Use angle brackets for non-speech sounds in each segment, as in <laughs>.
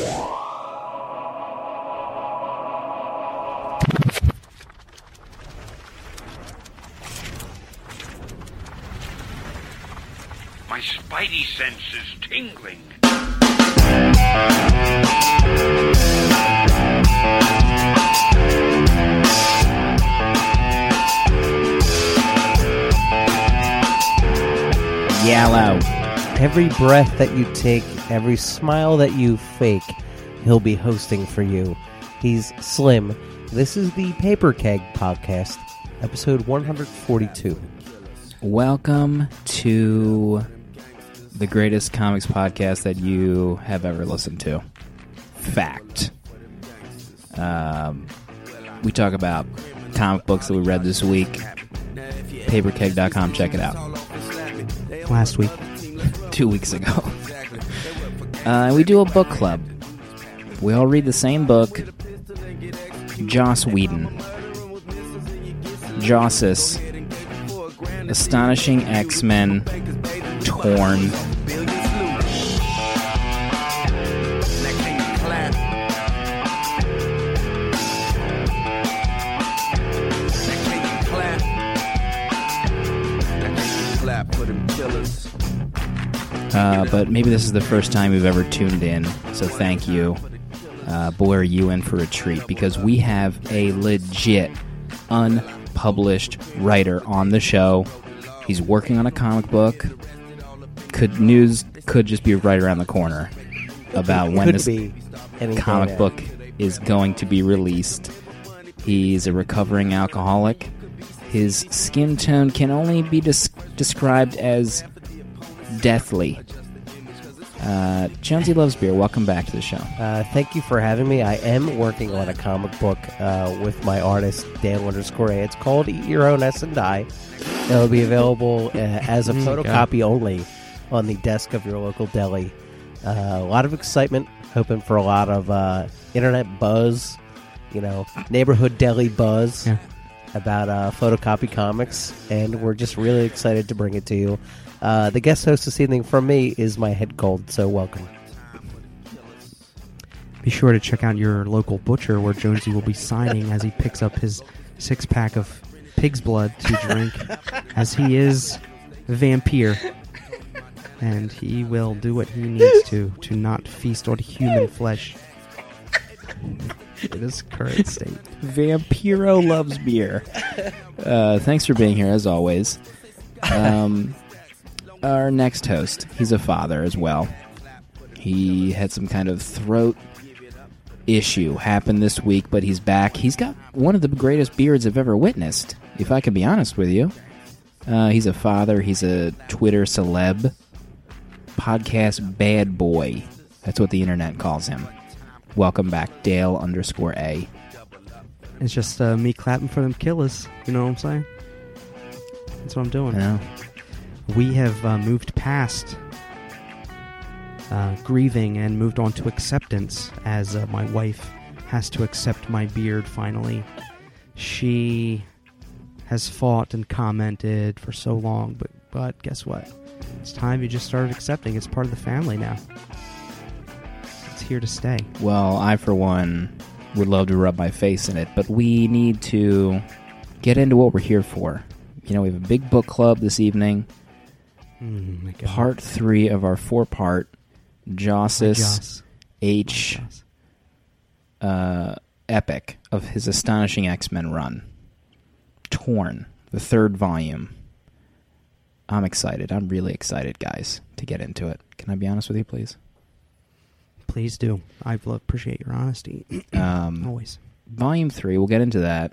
My spidey sense is tingling. Yellow. Every breath that you take, every smile that you fake, he'll be hosting for you. He's Slim. This is the Paper Keg Podcast, episode 142. Welcome to the greatest comics podcast that you have ever listened to. Fact. Um, we talk about comic books that we read this week. Paperkeg.com, check it out. last week. Two weeks ago. Uh, we do a book club. We all read the same book. Joss Whedon. Jossus. Astonishing X Men. Torn. Uh, but maybe this is the first time you've ever tuned in, so thank you. Uh, boy, are you in for a treat because we have a legit, unpublished writer on the show. He's working on a comic book. Could news could just be right around the corner about when this be any day comic book is going to be released. He's a recovering alcoholic. His skin tone can only be des- described as deathly. Uh, Jonesy loves beer. Welcome back to the show. Uh, thank you for having me. I am working on a comic book uh, with my artist Dan underscore A. It's called Eat Your Own S and Die. It'll be available uh, as a Mm, photocopy only on the desk of your local deli. Uh, a lot of excitement, hoping for a lot of uh, internet buzz, you know, neighborhood deli buzz Yeah. About uh, photocopy comics, and we're just really excited to bring it to you. Uh, the guest host this evening from me is my head cold, so welcome. Be sure to check out your local butcher where Jonesy will be signing as he picks up his six pack of pig's blood to drink, <laughs> as he is a vampire. And he will do what he needs to to not feast on human flesh. In his current state. <laughs> Vampiro loves beer. Uh, thanks for being here, as always. Um, our next host, he's a father as well. He had some kind of throat issue happen this week, but he's back. He's got one of the greatest beards I've ever witnessed, if I can be honest with you. Uh, he's a father, he's a Twitter celeb, podcast bad boy. That's what the internet calls him. Welcome back, Dale underscore A. It's just uh, me clapping for them killers. You know what I'm saying? That's what I'm doing. Know? we have uh, moved past uh, grieving and moved on to acceptance as uh, my wife has to accept my beard finally. She has fought and commented for so long, but but guess what? It's time you just started accepting. It's part of the family now. Here to stay. Well, I, for one, would love to rub my face in it, but we need to get into what we're here for. You know, we have a big book club this evening, Mm, part three of our four part My Jossus Joss. H uh, epic of his astonishing X Men run. Torn, the third volume. I'm excited. I'm really excited, guys, to get into it. Can I be honest with you, please? Please do. I appreciate your honesty. <clears throat> Um, Always. Volume 3, we'll get into that.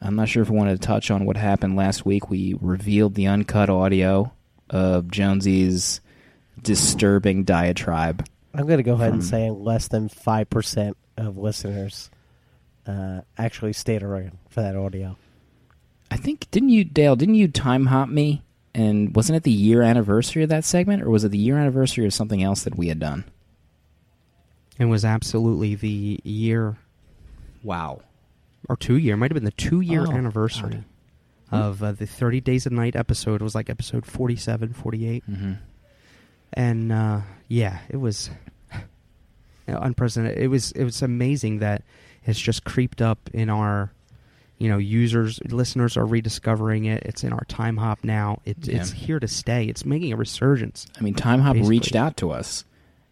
I'm not sure if we wanted to touch on what happened last week. We revealed the uncut audio of Jonesy's disturbing diatribe. I'm going to go ahead and say less than 5% of listeners uh, actually stayed around for that audio. I think, didn't you, Dale, didn't you time hop me? And wasn't it the year anniversary of that segment? Or was it the year anniversary of something else that we had done? It was absolutely the year Wow. or two year might have been the two year Oh, anniversary God. of uh, the 30 days a night episode it was like episode 47 48 hmm and uh, yeah it was <laughs> unprecedented. It was it was amazing that it's just creeped up in our, you know, users, listeners are rediscovering it. It's in our time hop now. It, Yeah. It's here to stay. It's making a resurgence. I mean, Time Hop Basically. reached out to us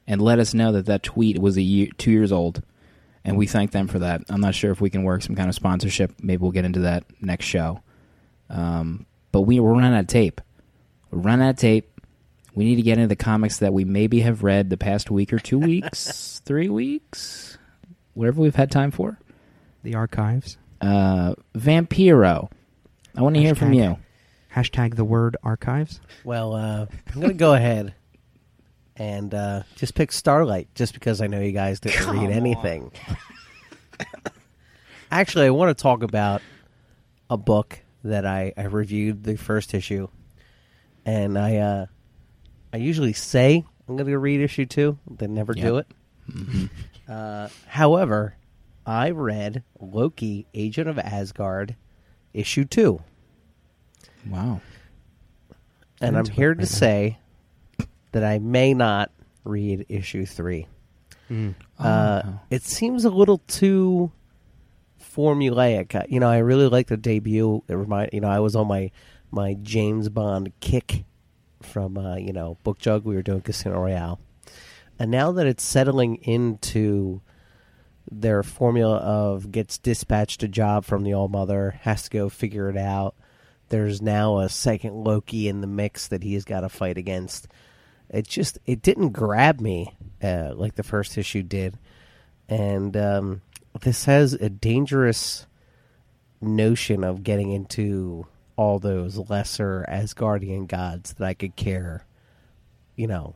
and let us know that that tweet was a year, two years old, and we thank them for that. I'm not sure if we can work some kind of sponsorship. Maybe we'll get into that next show. Um, but we we're running out of tape. We're running out of tape. We need to get into the comics that we maybe have read the past week or two weeks, <laughs> three weeks, whatever we've had time for. The archives. Uh, Vampiro. I want to hear from you. Hashtag the word archives. Well, uh, I'm going to go ahead and uh, just pick Starlight, just because I know you guys didn't Come read anything. <laughs> Actually, I want to talk about a book that I, I reviewed the first issue, and I uh, I usually say I'm going to read issue two, then never do Yep. it. Uh, however, I read Loki, Agent of Asgard, issue two. Wow. and I'm here right to now. say that I may not read issue three. Mm. Uh, Oh. it seems a little too formulaic. Uh, You know, I really like the debut. It remind you know I was on my my James Bond kick from uh, you know Book Jug. We were doing Casino Royale, and now that it's settling into their formula of gets dispatched a job from the All Mother, has to go figure it out. There's now a second Loki in the mix that he's got to fight against. It just it didn't grab me uh, like the first issue did, and um, this has a dangerous notion of getting into all those lesser Asgardian gods that I could care, you know,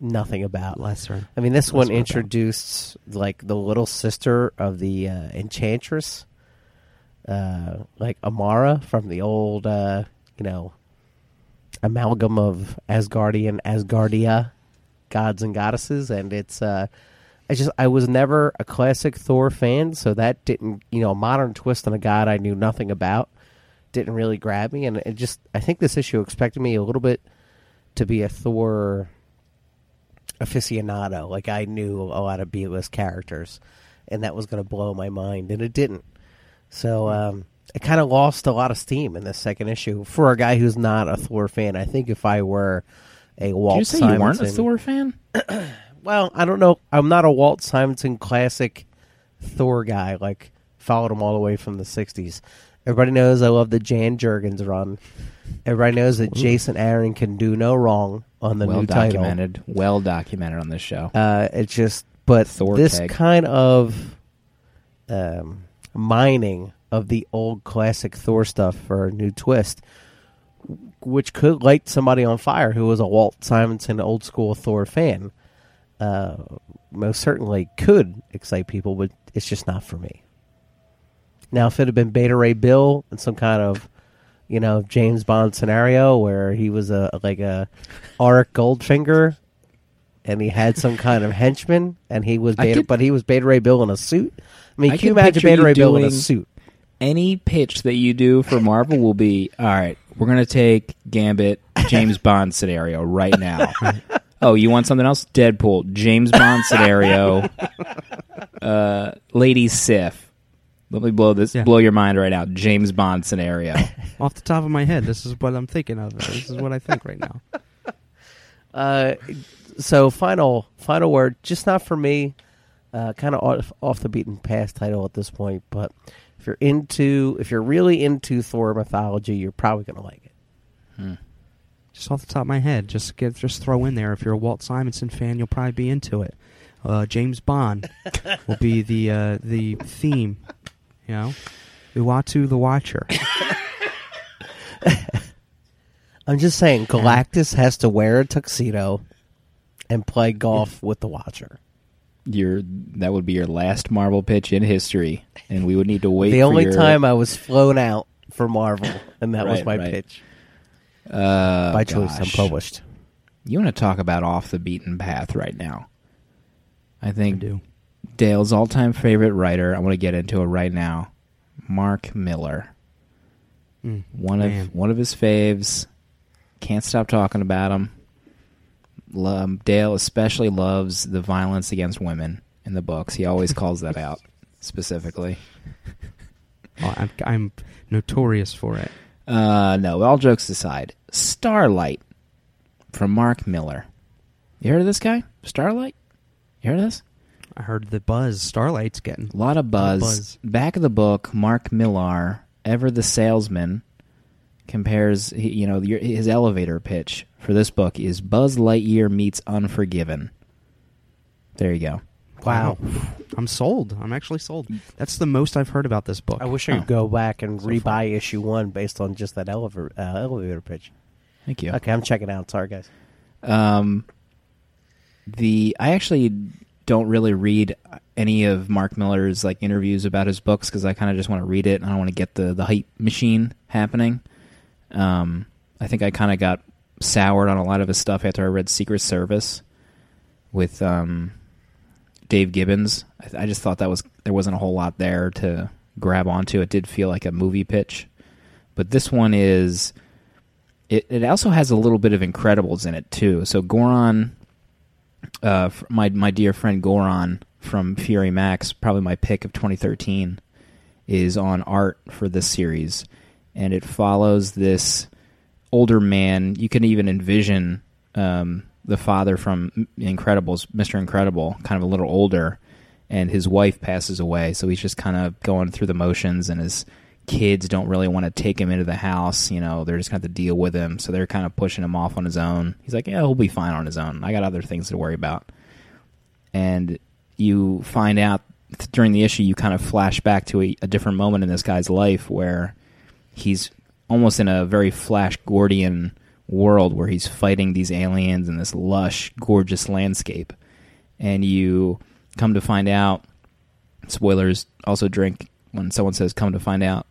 nothing about. Lesser. I mean, this one Lesser about. introduced like the little sister of the uh, Enchantress, uh, like Amara from the old, uh, you know, amalgam of Asgardian Asgardia gods and goddesses, and it's. Uh, I just I was never a classic Thor fan, so that didn't you know modern twist on a god I knew nothing about didn't really grab me, and it just I think this issue expected me a little bit to be a Thor aficionado. Like I knew a lot of B list characters, and that was going to blow my mind, and it didn't. So um, it kind of lost a lot of steam in this second issue for a guy who's not a Thor fan. I think if I were a Walt Did you say you weren't a Simonson- Thor fan? <clears throat> well, I don't know. I'm not a Walt Simonson classic Thor guy. Like followed him all the way from the '60s. Everybody knows I love the Dan Jurgens run. Everybody knows that Jason Aaron can do no wrong on the well new title. documented. Well documented on this show. Uh, it's just, but Thor this keg. kind of um, mining of the old classic Thor stuff for a new twist, which could light somebody on fire who was a Walt Simonson old school Thor fan, uh, most certainly could excite people, but it's just not for me. Now, if it had been Beta Ray Bill and some kind of you know James Bond scenario where he was a like a Auric Goldfinger and he had some kind of henchman and he was Beta, could- but he was Beta Ray Bill in a suit. I mean, I can you imagine Beta Ray Bill in a suit? Any pitch that you do for Marvel will be all right. We're gonna take Gambit, James Bond scenario right now. <laughs> oh, you want something else? Deadpool, James Bond scenario, <laughs> uh, Lady Sif. Let me blow this, Yeah. blow your mind right now. James Bond scenario. <laughs> Off the top of my head, this is what I'm thinking of. This is what I think right now. Uh, so final final word, just not for me. Uh, kind of off, off the beaten path title at this point, but if you're into, if you're really into Thor mythology, you're probably gonna like it. Just off the top of my head, just get just throw in there. If you're a Walt Simonson fan, you'll probably be into it. Uh, James Bond <laughs> will be the uh, the theme. You know, Uatu the Watcher. <laughs> I'm just saying, Galactus has to wear a tuxedo and play golf with the Watcher. Your that would be your last Marvel pitch in history, and we would need to wait. the only your- time I was flown out for Marvel, and that was my right. pitch. uh, By choice, I'm published. You want to talk about off the beaten path right now? I I think do. Dale's all-time favorite writer. I want to get into it right now. Mark Millar, Mm, one man. of one of his faves. Can't stop talking about him. Um, Dale especially loves the violence against women in the books. He always calls that out <laughs> specifically. Oh, I'm, I'm notorious for it. Uh, no, all jokes aside, Starlight from Mark Millar. You heard of this guy? Starlight? You heard of this? I heard the buzz Starlight's getting. A lot of buzz. buzz. Back of the book, Mark Millar, ever the salesman, compares you know your, his elevator pitch for this book is Buzz Lightyear meets Unforgiven. There you go. Wow. <sighs> I'm sold. I'm actually sold. That's the most I've heard about this book. I wish I could Oh. go back and So rebuy far. issue one based on just that elevator uh, elevator pitch. Thank you. Okay, I'm checking out. Sorry, guys. Um, the I actually don't really read any of Mark Millar's like interviews about his books because I kind of just want to read it and I don't want to get the the hype machine happening. Um, I think I kind of got soured on a lot of his stuff after I read Secret Service with um, Dave Gibbons. I, I just thought that was there wasn't a whole lot there to grab onto. It did feel like a movie pitch, but this one is. It, it also has a little bit of Incredibles in it too. So Goran, uh, my my dear friend Goran from Fury Max, probably my pick of 2013, is on art for this series, and it follows this older man. You can even envision um, the father from Incredibles, Mr. Incredible, kind of a little older, and his wife passes away. So he's just kind of going through the motions, and his kids don't really want to take him into the house. You know, they're just going to deal with him. So they're kind of pushing him off on his own. He's like, yeah, he'll be fine on his own. I got other things to worry about. And you find out during the issue, you kind of flash back to a, a different moment in this guy's life where he's almost in a very Flash Gordian world where he's fighting these aliens in this lush, gorgeous landscape. And you come to find out, spoilers also drink when someone says come to find out,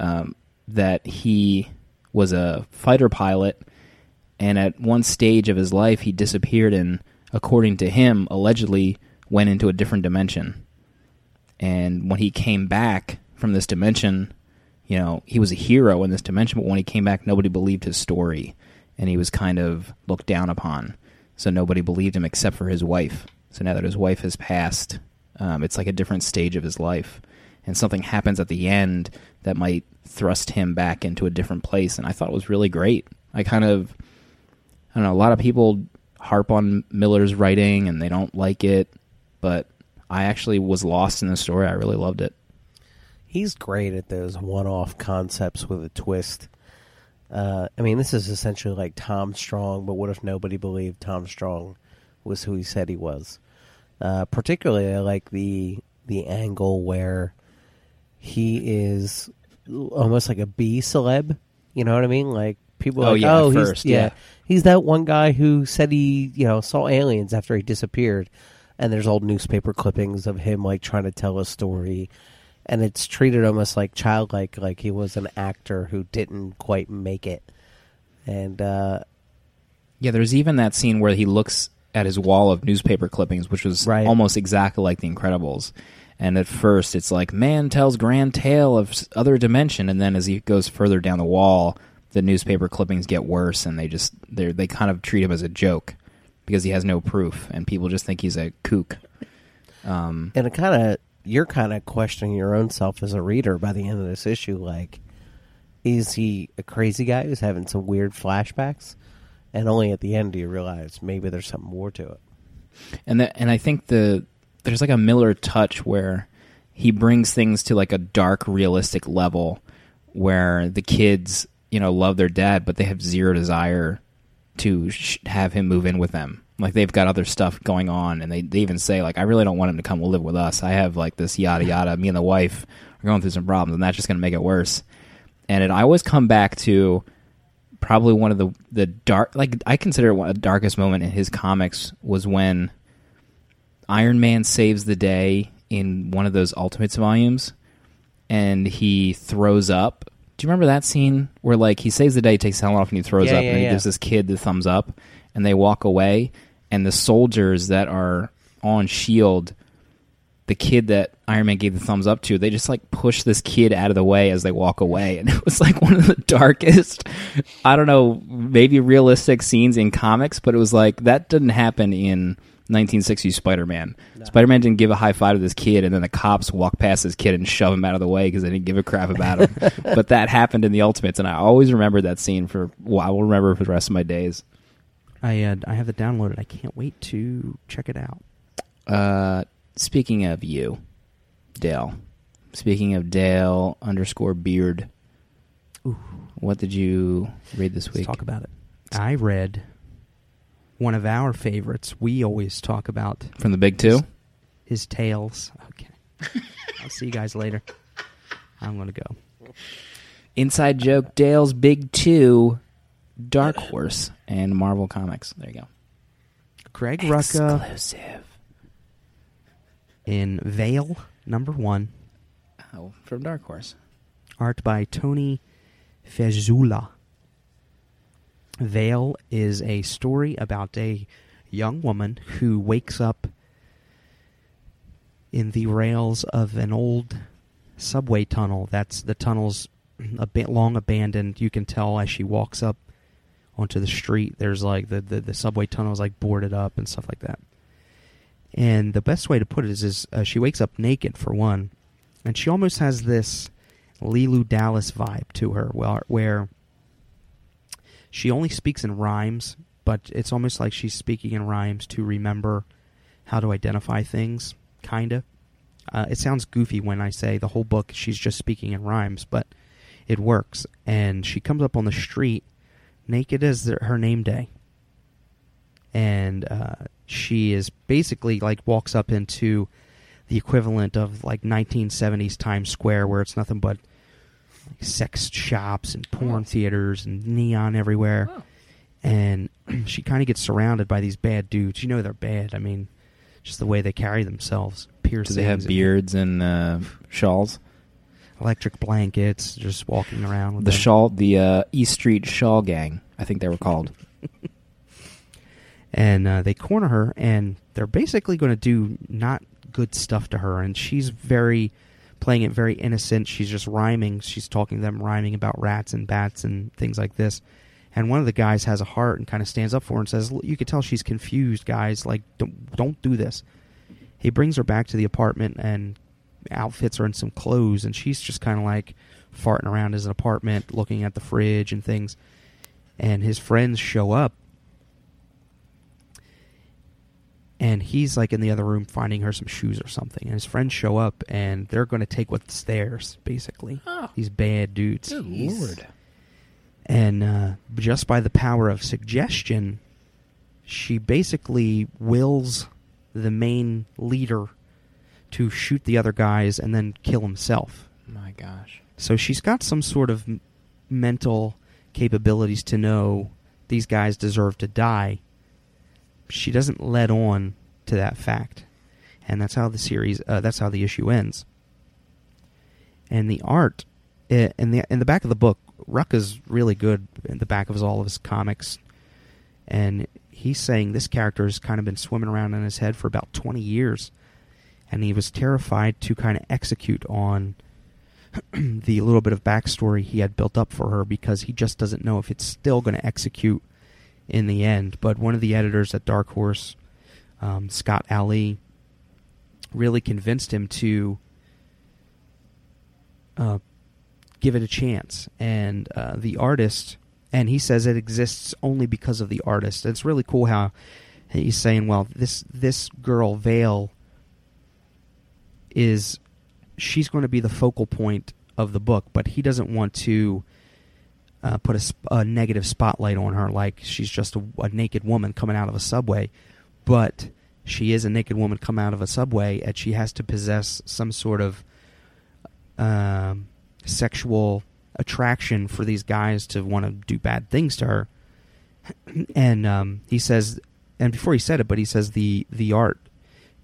um, that he was a fighter pilot. And at one stage of his life, he disappeared and, according to him, allegedly went into a different dimension. And when he came back from this dimension, you know, he was a hero in this dimension, but when he came back, nobody believed his story. And he was kind of looked down upon. So nobody believed him except for his wife. So now that his wife has passed, um, it's like a different stage of his life. And something happens at the end that might thrust him back into a different place. And I thought it was really great. I kind of, I don't know, a lot of people harp on Millar's writing and they don't like it, but I actually was lost in the story. I really loved it. He's great at those one-off concepts with a twist. Uh, I mean, this is essentially like Tom Strong, but what if nobody believed Tom Strong was who he said he was? Uh, particularly, I like the the angle where he is almost like a B celeb. You know what I mean? Like people, are Oh, like, yeah, oh, first, he's, yeah. he's that one guy who said he, you know, saw aliens after he disappeared. And there's old newspaper clippings of him like trying to tell a story and it's treated almost like childlike, like he was an actor who didn't quite make it. And uh, Yeah, there's even that scene where he looks at his wall of newspaper clippings, which was Right. almost exactly like The Incredibles. And at first, it's like man tells grand tale of other dimension, and then as he goes further down the wall, the newspaper clippings get worse, and they just they they kind of treat him as a joke because he has no proof, and people just think he's a kook. Um, and it kind of you're kind of questioning your own self as a reader by the end of this issue. Like, is he a crazy guy who's having some weird flashbacks? And only at the end do you realize maybe there's something more to it. and the, and I think the there's like a Millar touch where he brings things to like a dark, realistic level where the kids, you know, love their dad, but they have zero desire to sh- have him move in with them. Like they've got other stuff going on, and they, they even say like, I really don't want him to come live with us. I have like this yada yada. Me and the wife are going through some problems, and that's just going to make it worse. And it, I always come back to probably one of the the dark like I consider it one of the darkest moment in his comics was when Iron Man saves the day in one of those Ultimates volumes, and he throws up. Do you remember that scene where like he saves the day, takes the helmet off, and he throws Yeah, up, yeah, and he yeah. gives this kid the thumbs up, and they walk away, and the soldiers that are on Shield, the kid that Iron Man gave the thumbs up to, they just like push this kid out of the way as they walk away, <laughs> and it was like one of the darkest. I don't know, maybe realistic scenes in comics, but it was like that didn't happen in 1960s Spider-Man. Spider-Man didn't give a high five to this kid, and then the cops walk past this kid and shove him out of the way because they didn't give a crap about him. <laughs> but that happened in the Ultimates, and I always remember that scene for. Well, I will remember for the rest of my days. I uh, I have it downloaded. I can't wait to check it out. Uh, speaking of you, Dale. Speaking of Dale underscore Beard. Ooh. What did you read this Let's week? talk about it. I read one of our favorites. We always talk about From the Big Two. his tales. Okay. <laughs> I'll see you guys later. I'm going to go. Inside joke: Dale's Big Two, Dark Horse, and Marvel Comics. There you go. Greg Rucka Exclusive. in Veil, number one. Oh, from Dark Horse. Art by Toni Fejzula. Veil is a story about a young woman who wakes up in the rails of an old subway tunnel. That's the tunnel's a bit long abandoned. You can tell as she walks up onto the street. There's like the, the, the subway tunnel is like boarded up and stuff like that. And the best way to put it is, is uh, she wakes up naked for one, and she almost has this Leeloo Dallas vibe to her, where, where she only speaks in rhymes, but it's almost like she's speaking in rhymes to remember how to identify things, kinda. Uh, it sounds goofy when I say the whole book she's just speaking in rhymes, but it works. And she comes up on the street naked as the, her name day, and uh, she is basically like walks up into the equivalent of like 1970s Times Square, where it's nothing but like sex shops and porn theaters and neon everywhere. And <clears throat> she kind of gets surrounded by these bad dudes. You know they're bad. I mean, just the way they carry themselves. Piercings. Do they have and beards and uh, shawls? Electric blankets, just walking around with The them. shawl, the uh, East Street Shawl Gang, I think they were called. <laughs> and uh, they corner her, and they're basically going to do not good stuff to her. And she's very playing it very innocent. She's just rhyming. She's talking to them, rhyming about rats and bats and things like this. And one of the guys has a heart and kind of stands up for her and says, "You could tell she's confused, guys. Like, don't don't do this." He brings her back to the apartment and outfits her in some clothes, and she's just kind of like farting around his apartment, looking at the fridge and things. And his friends show up and he's like in the other room finding her some shoes or something and his friends show up and they're going to take what's theirs basically Oh. these bad dudes Good lord. and uh, just by the power of suggestion she basically wills the main leader to shoot the other guys and then kill himself My gosh. so she's got some sort of m- mental capabilities to know these guys deserve to die. She doesn't let on to that fact, and that's how the series. Uh, that's how the issue ends. And the art uh, in the in the back of the book, Ruck is really good in the back of his, all of his comics, and he's saying this character has kind of been swimming around in his head for about twenty years, and he was terrified to kind of execute on <clears throat> the little bit of backstory he had built up for her because he just doesn't know if it's still going to execute in the end. But one of the editors at Dark Horse, um, Scott Allie, really convinced him to uh, give it a chance. And uh, the artist, and he says it exists only because of the artist. It's really cool how he's saying, well, this this girl Veil is she's going to be the focal point of the book, but he doesn't want to uh, put a, a negative spotlight on her like she's just a, a naked woman coming out of a subway. But she is a naked woman coming out of a subway, and she has to possess some sort of um, sexual attraction for these guys to want to do bad things to her. and um, he says, and before he said it, but he says the the art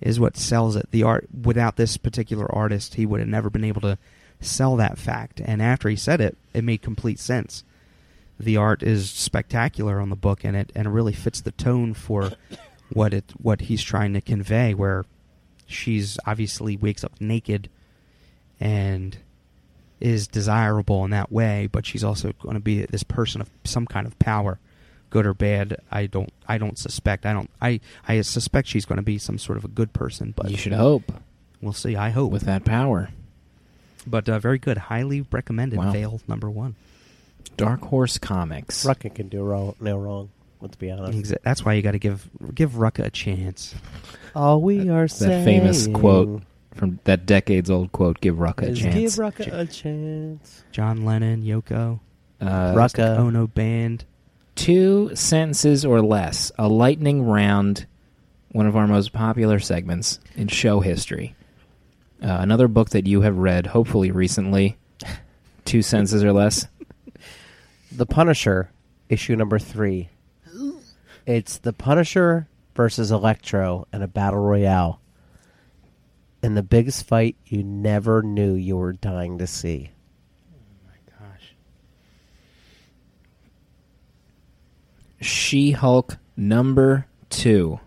is what sells it. The art without this particular artist, he would have never been able to sell that fact. And after he said it, it made complete sense. The art is spectacular on the book, and it and it really fits the tone for <coughs> what it what he's trying to convey. Where she's obviously wakes up naked and is desirable in that way, but she's also going to be this person of some kind of power good or bad, I don't. I don't suspect. I don't. I. I suspect she's going to be some sort of a good person, but you should hope we'll see. I hope with that power. But uh, very good. Highly recommended. Wow. Veil number one. Dark Horse Comics. Rucka can do wrong, no wrong. Let's be honest. Exa- That's why you got to give give Rucka a chance. All we are That saying famous quote from that decades old quote, "Give Rucka a is chance." give Rucka a chance. John Lennon, Yoko, uh, Rucka. Ono Band. Two sentences or less. A lightning round, one of our most popular segments in show history. Uh, another book that you have read, hopefully recently. <laughs> Two sentences or less. The Punisher, issue number three. It's the Punisher versus Electro in a battle royale. In the biggest fight you never knew you were dying to see. Gosh. She Hulk number two.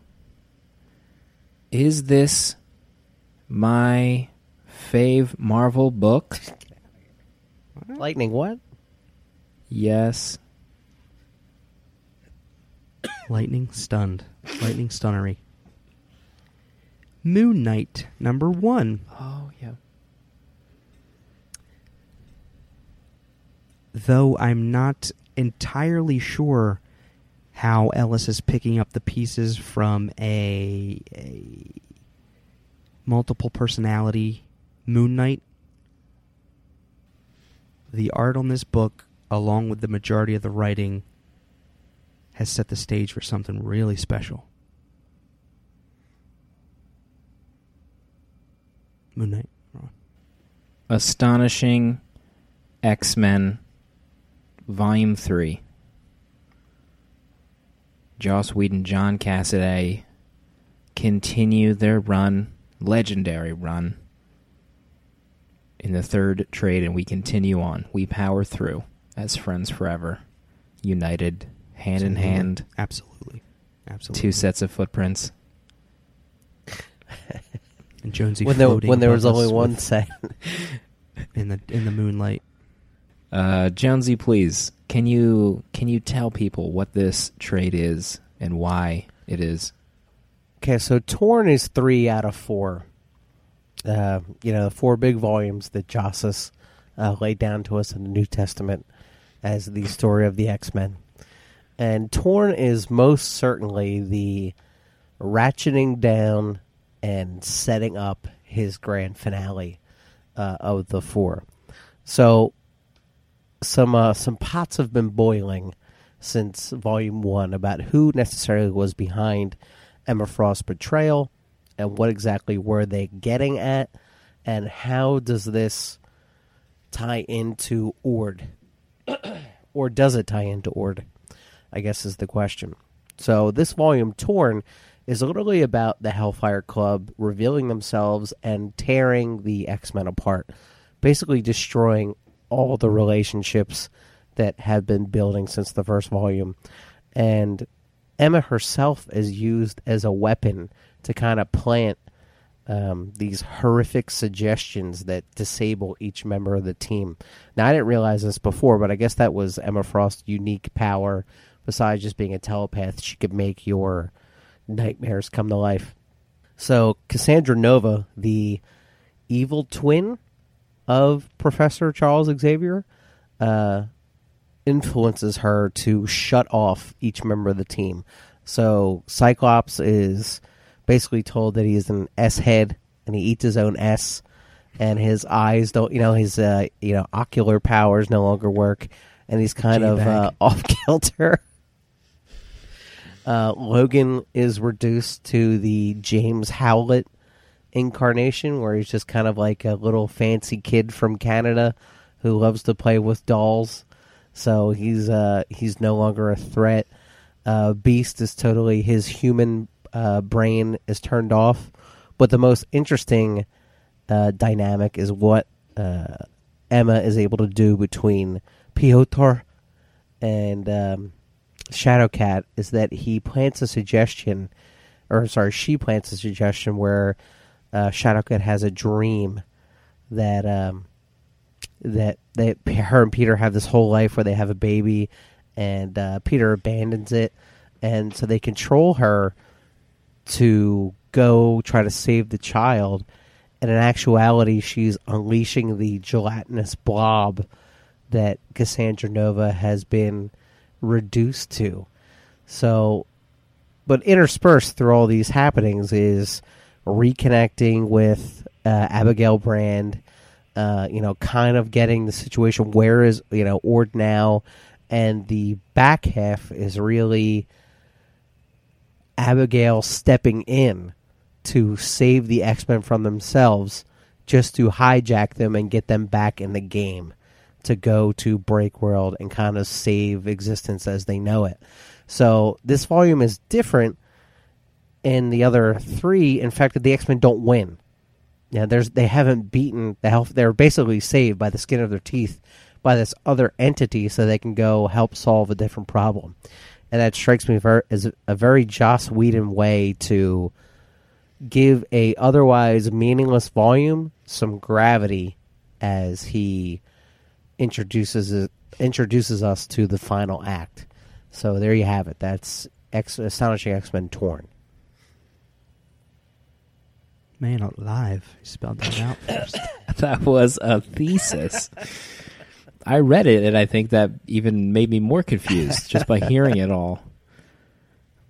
Is this my fave Marvel book? Lightning, what? Yes. Lightning stunned. Lightning stunnery. Moon Knight number one. Oh yeah. Though I'm not entirely sure how Ellis is picking up the pieces from a, a multiple personality Moon Knight. The art on this book, along with the majority of the writing, has set the stage for something really special. Moon Knight. Astonishing X Men Volume 3. Joss Whedon, John Cassaday continue their run, legendary run, in the third trade, and we continue on. We power through as friends forever, united, hand in hand, Absolutely. Absolutely. two sets of footprints. <laughs> And Jonesy When there, when there was only one set. <laughs> in the in the moonlight. Uh, Jonesy, please, can you can you tell people what this trade is and why it is? Okay, so Torn is three out of four. Uh, you know, the four big volumes that Josus uh, laid down to us in the New Testament as the story of the X Men. And Torn is most certainly the ratcheting down and setting up his grand finale uh, of the four. So some uh, some pots have been boiling since volume one about who necessarily was behind Emma Frost's betrayal and what exactly were they getting at and how does this tie into Ord? <clears throat> Or does it tie into Ord? I guess is the question. So this volume torn is literally about the Hellfire Club revealing themselves and tearing the X-Men apart basically destroying all the relationships that have been building since the first volume. And Emma herself is used as a weapon to kind of plant um, these horrific suggestions that disable each member of the team. Now, I didn't realize this before, but I guess that was Emma Frost's unique power. Besides just being a telepath, she could make your nightmares come to life. So, Cassandra Nova, the evil twin of Professor Charles Xavier, uh, influences her to shut off each member of the team. So Cyclops is basically told that he is an S head and he eats his own S, and his eyes don't, you know, his uh, you know ocular powers no longer work, and he's kind of G-bag. uh, <laughs> off kilter. Uh, Logan is reduced to the James Howlett incarnation, where he's just kind of like a little fancy kid from Canada who loves to play with dolls. So he's uh, he's no longer a threat. Uh, Beast is totally his human uh, brain is turned off. But the most interesting uh, dynamic is what uh, Emma is able to do between Piotr and um, Shadowcat is that he plants a suggestion, or sorry, she plants a suggestion where uh, Shadowcat has a dream that um, that that her and Peter have this whole life where they have a baby, and uh, Peter abandons it, and so they control her to go try to save the child. And in actuality, she's unleashing the gelatinous blob that Cassandra Nova has been reduced to. So, but interspersed through all these happenings is reconnecting with uh, Abigail Brand. Uh, you know, kind of getting the situation. Where is you know Ord now? And the back half is really Abigail stepping in to save the X Men from themselves, just to hijack them and get them back in the game to go to Break World and kind of save existence as they know it. So this volume is different in the other three. In fact, the X Men don't win. Yeah, there's they haven't beaten the health. They're basically saved by the skin of their teeth by this other entity, so they can go help solve a different problem. And that strikes me as a very Joss Whedon way to give a otherwise meaningless volume some gravity as he introduces introduces us to the final act. So there you have it. That's X, astonishing X Men torn. Man alive. You spelled that out first. <laughs> that was a thesis. I read it, and I think that even made me more confused just by hearing it all.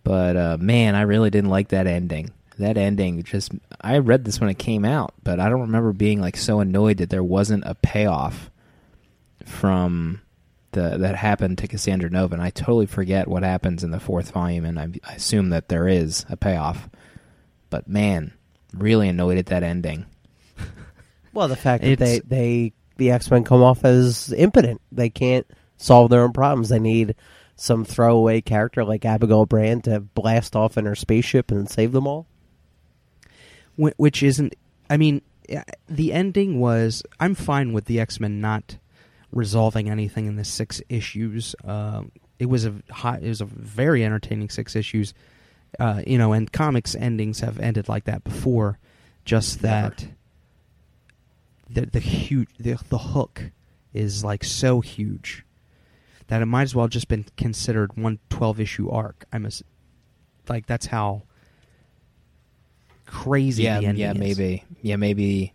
But uh, man, I really didn't like that ending. That ending just. I read this when it came out, but I don't remember being like so annoyed that there wasn't a payoff from the that happened to Cassandra Nova. And I totally forget what happens in the fourth volume, and I, I assume that there is a payoff. But man, really annoyed at that ending. Well, the fact that they, they the X Men come off as impotent. They can't solve their own problems. They need some throwaway character like Abigail Brand to blast off in her spaceship and save them all. Which isn't i mean uh, the ending was i'm fine with the x-men not resolving anything in the six issues um, it was a hot it was a very entertaining six issues uh, you know and comics endings have ended like that before just that the the huge the, the hook is like so huge that it might as well just been considered one 12 issue arc i'm a, like that's how crazy yeah, the yeah, is. maybe, yeah, maybe,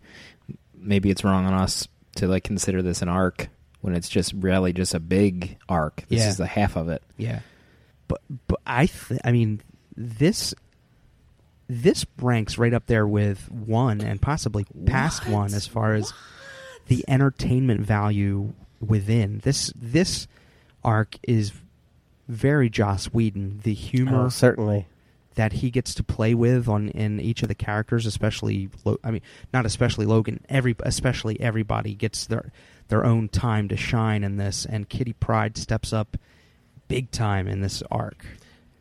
maybe it's wrong on us to like consider this an arc when it's just really just a big arc. This Yeah. is the half of it. Yeah, but but I th- I mean this this ranks right up there with one and possibly past What? one as far as the entertainment value within this this arc is very Joss Whedon. The humor Oh, certainly. that he gets to play with on in each of the characters, especially Lo- I mean, not especially Logan. Every especially everybody gets their their own time to shine in this, and Kitty Pryde steps up big time in this arc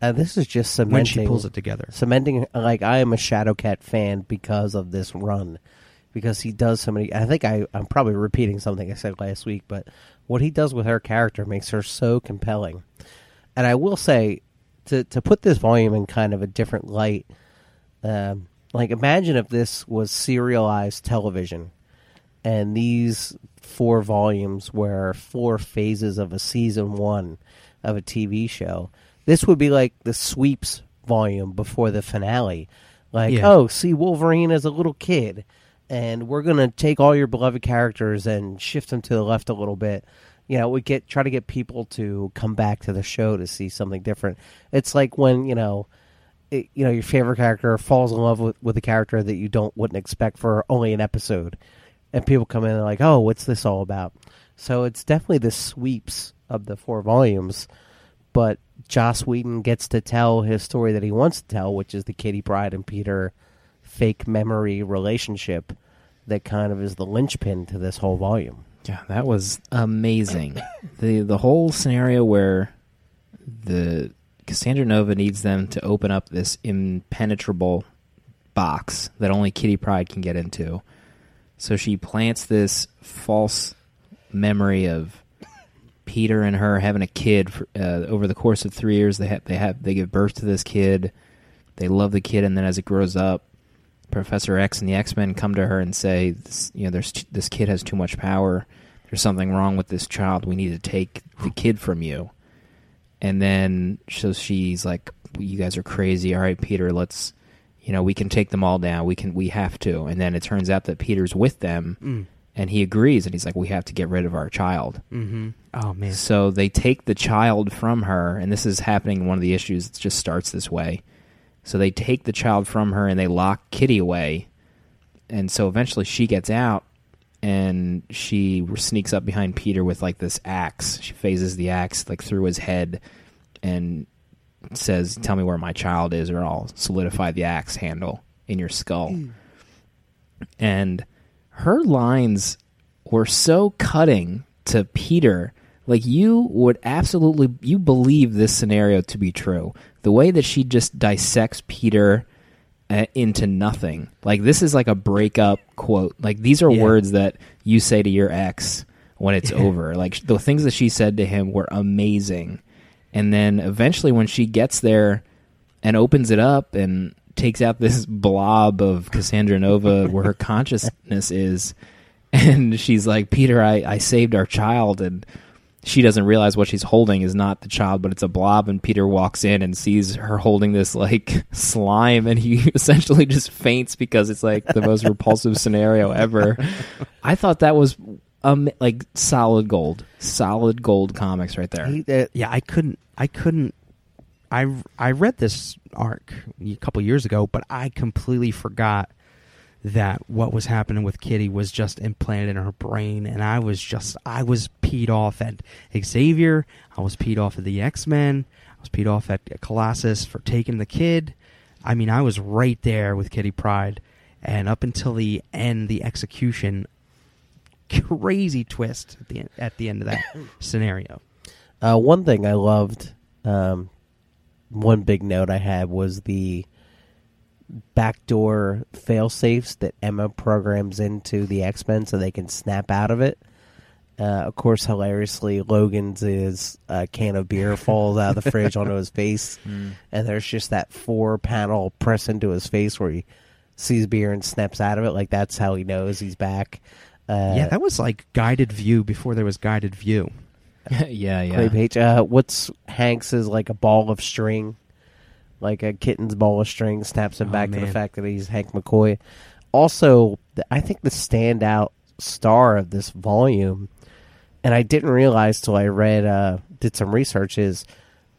Uh, this is just cementing. when she pulls it together. cementing like I am a Shadowcat fan because of this run, because he does so many. I think I I'm probably repeating something I said last week, but what he does with her character makes her so compelling. And I will say, to to put this volume in kind of a different light, um, like imagine if this was serialized television, and these four volumes were four phases of a season one of a TV show. This would be like the sweeps volume before the finale. Like, Yeah. oh, see Wolverine as a little kid, and we're gonna take all your beloved characters and shift them to the left a little bit. You know, we get try to get people to come back to the show to see something different. It's like when you know, it, you know, your favorite character falls in love with, with a character that you don't wouldn't expect for only an episode, and people come in and like, oh, what's this all about? So it's definitely the sweeps of the four volumes, but Joss Whedon gets to tell his story that he wants to tell, which is the Kitty Pryde and Peter fake memory relationship that kind of is the linchpin to this whole volume. Yeah, that was amazing. the The whole scenario where the Cassandra Nova needs them to open up this impenetrable box that only Kitty Pryde can get into. So she plants this false memory of Peter and her having a kid for, uh, over the course of three years. They have they have they give birth to this kid. They love the kid, and then as it grows up, Professor X and the X Men come to her and say, this, "You know, there's this kid has too much power. There's something wrong with this child. We need to take the kid from you." and then so she's like, "You guys are crazy. All right, Peter, let's." You know, we can take them all down. We can. We have to. And then it turns out that Peter's with them, Mm. And he agrees, and he's like, "We have to get rid of our child." Mm-hmm. Oh man. So they take the child from her, and this is happening in one of the issues. It just starts this way. So they take the child from her and they lock Kitty away. And so eventually she gets out and she sneaks up behind Peter with like this axe. She phases the axe like through his head and says, "Tell me where my child is, or I'll solidify the axe handle in your skull." And her lines were so cutting to Peter. Like you would absolutely you believe this scenario to be true. The way that she just dissects Peter uh, into nothing. Like this is like a breakup quote. Like these are Yeah. words that you say to your ex when it's <laughs> over. Like the things that she said to him were amazing. And then eventually when she gets there and opens it up and takes out this blob of Cassandra Nova where her consciousness is and she's like, Peter, I, I saved our child and she doesn't realize what she's holding is not the child, but it's a blob. And Peter walks in and sees her holding this like <laughs> slime, and he <laughs> essentially just faints because it's like the most repulsive scenario ever. I thought that was um like solid gold, solid gold comics right there. He- uh, yeah, I couldn't. I couldn't. I I read this arc a couple years ago, but I completely forgot that what was happening with Kitty was just implanted in her brain, and I was just I was peed off at Xavier. I was peed off at the X Men. I was peed off at Colossus for taking the kid. I mean, I was right there with Kitty Pryde, and up until the end, the execution, crazy twist at the end, at the end of that <coughs> scenario. Uh, one thing I loved, um, one big note I had was the backdoor fail safes that Emma programs into the X Men so they can snap out of it. Uh, of course, hilariously, Logan's is a can of beer falls out of the fridge onto his face, <laughs> and there's just that four panel press into his face where he sees beer and snaps out of it. Like that's how he knows he's back. Uh, yeah, that was like guided view before there was guided view. <laughs> yeah, yeah. Great page. Uh, what's Hanks is like a ball of string, like a kitten's ball of string, snaps him Oh, back to the fact that he's Hank McCoy. Also, I think the standout star of this volume, and I didn't realize till I read, uh, did some research, is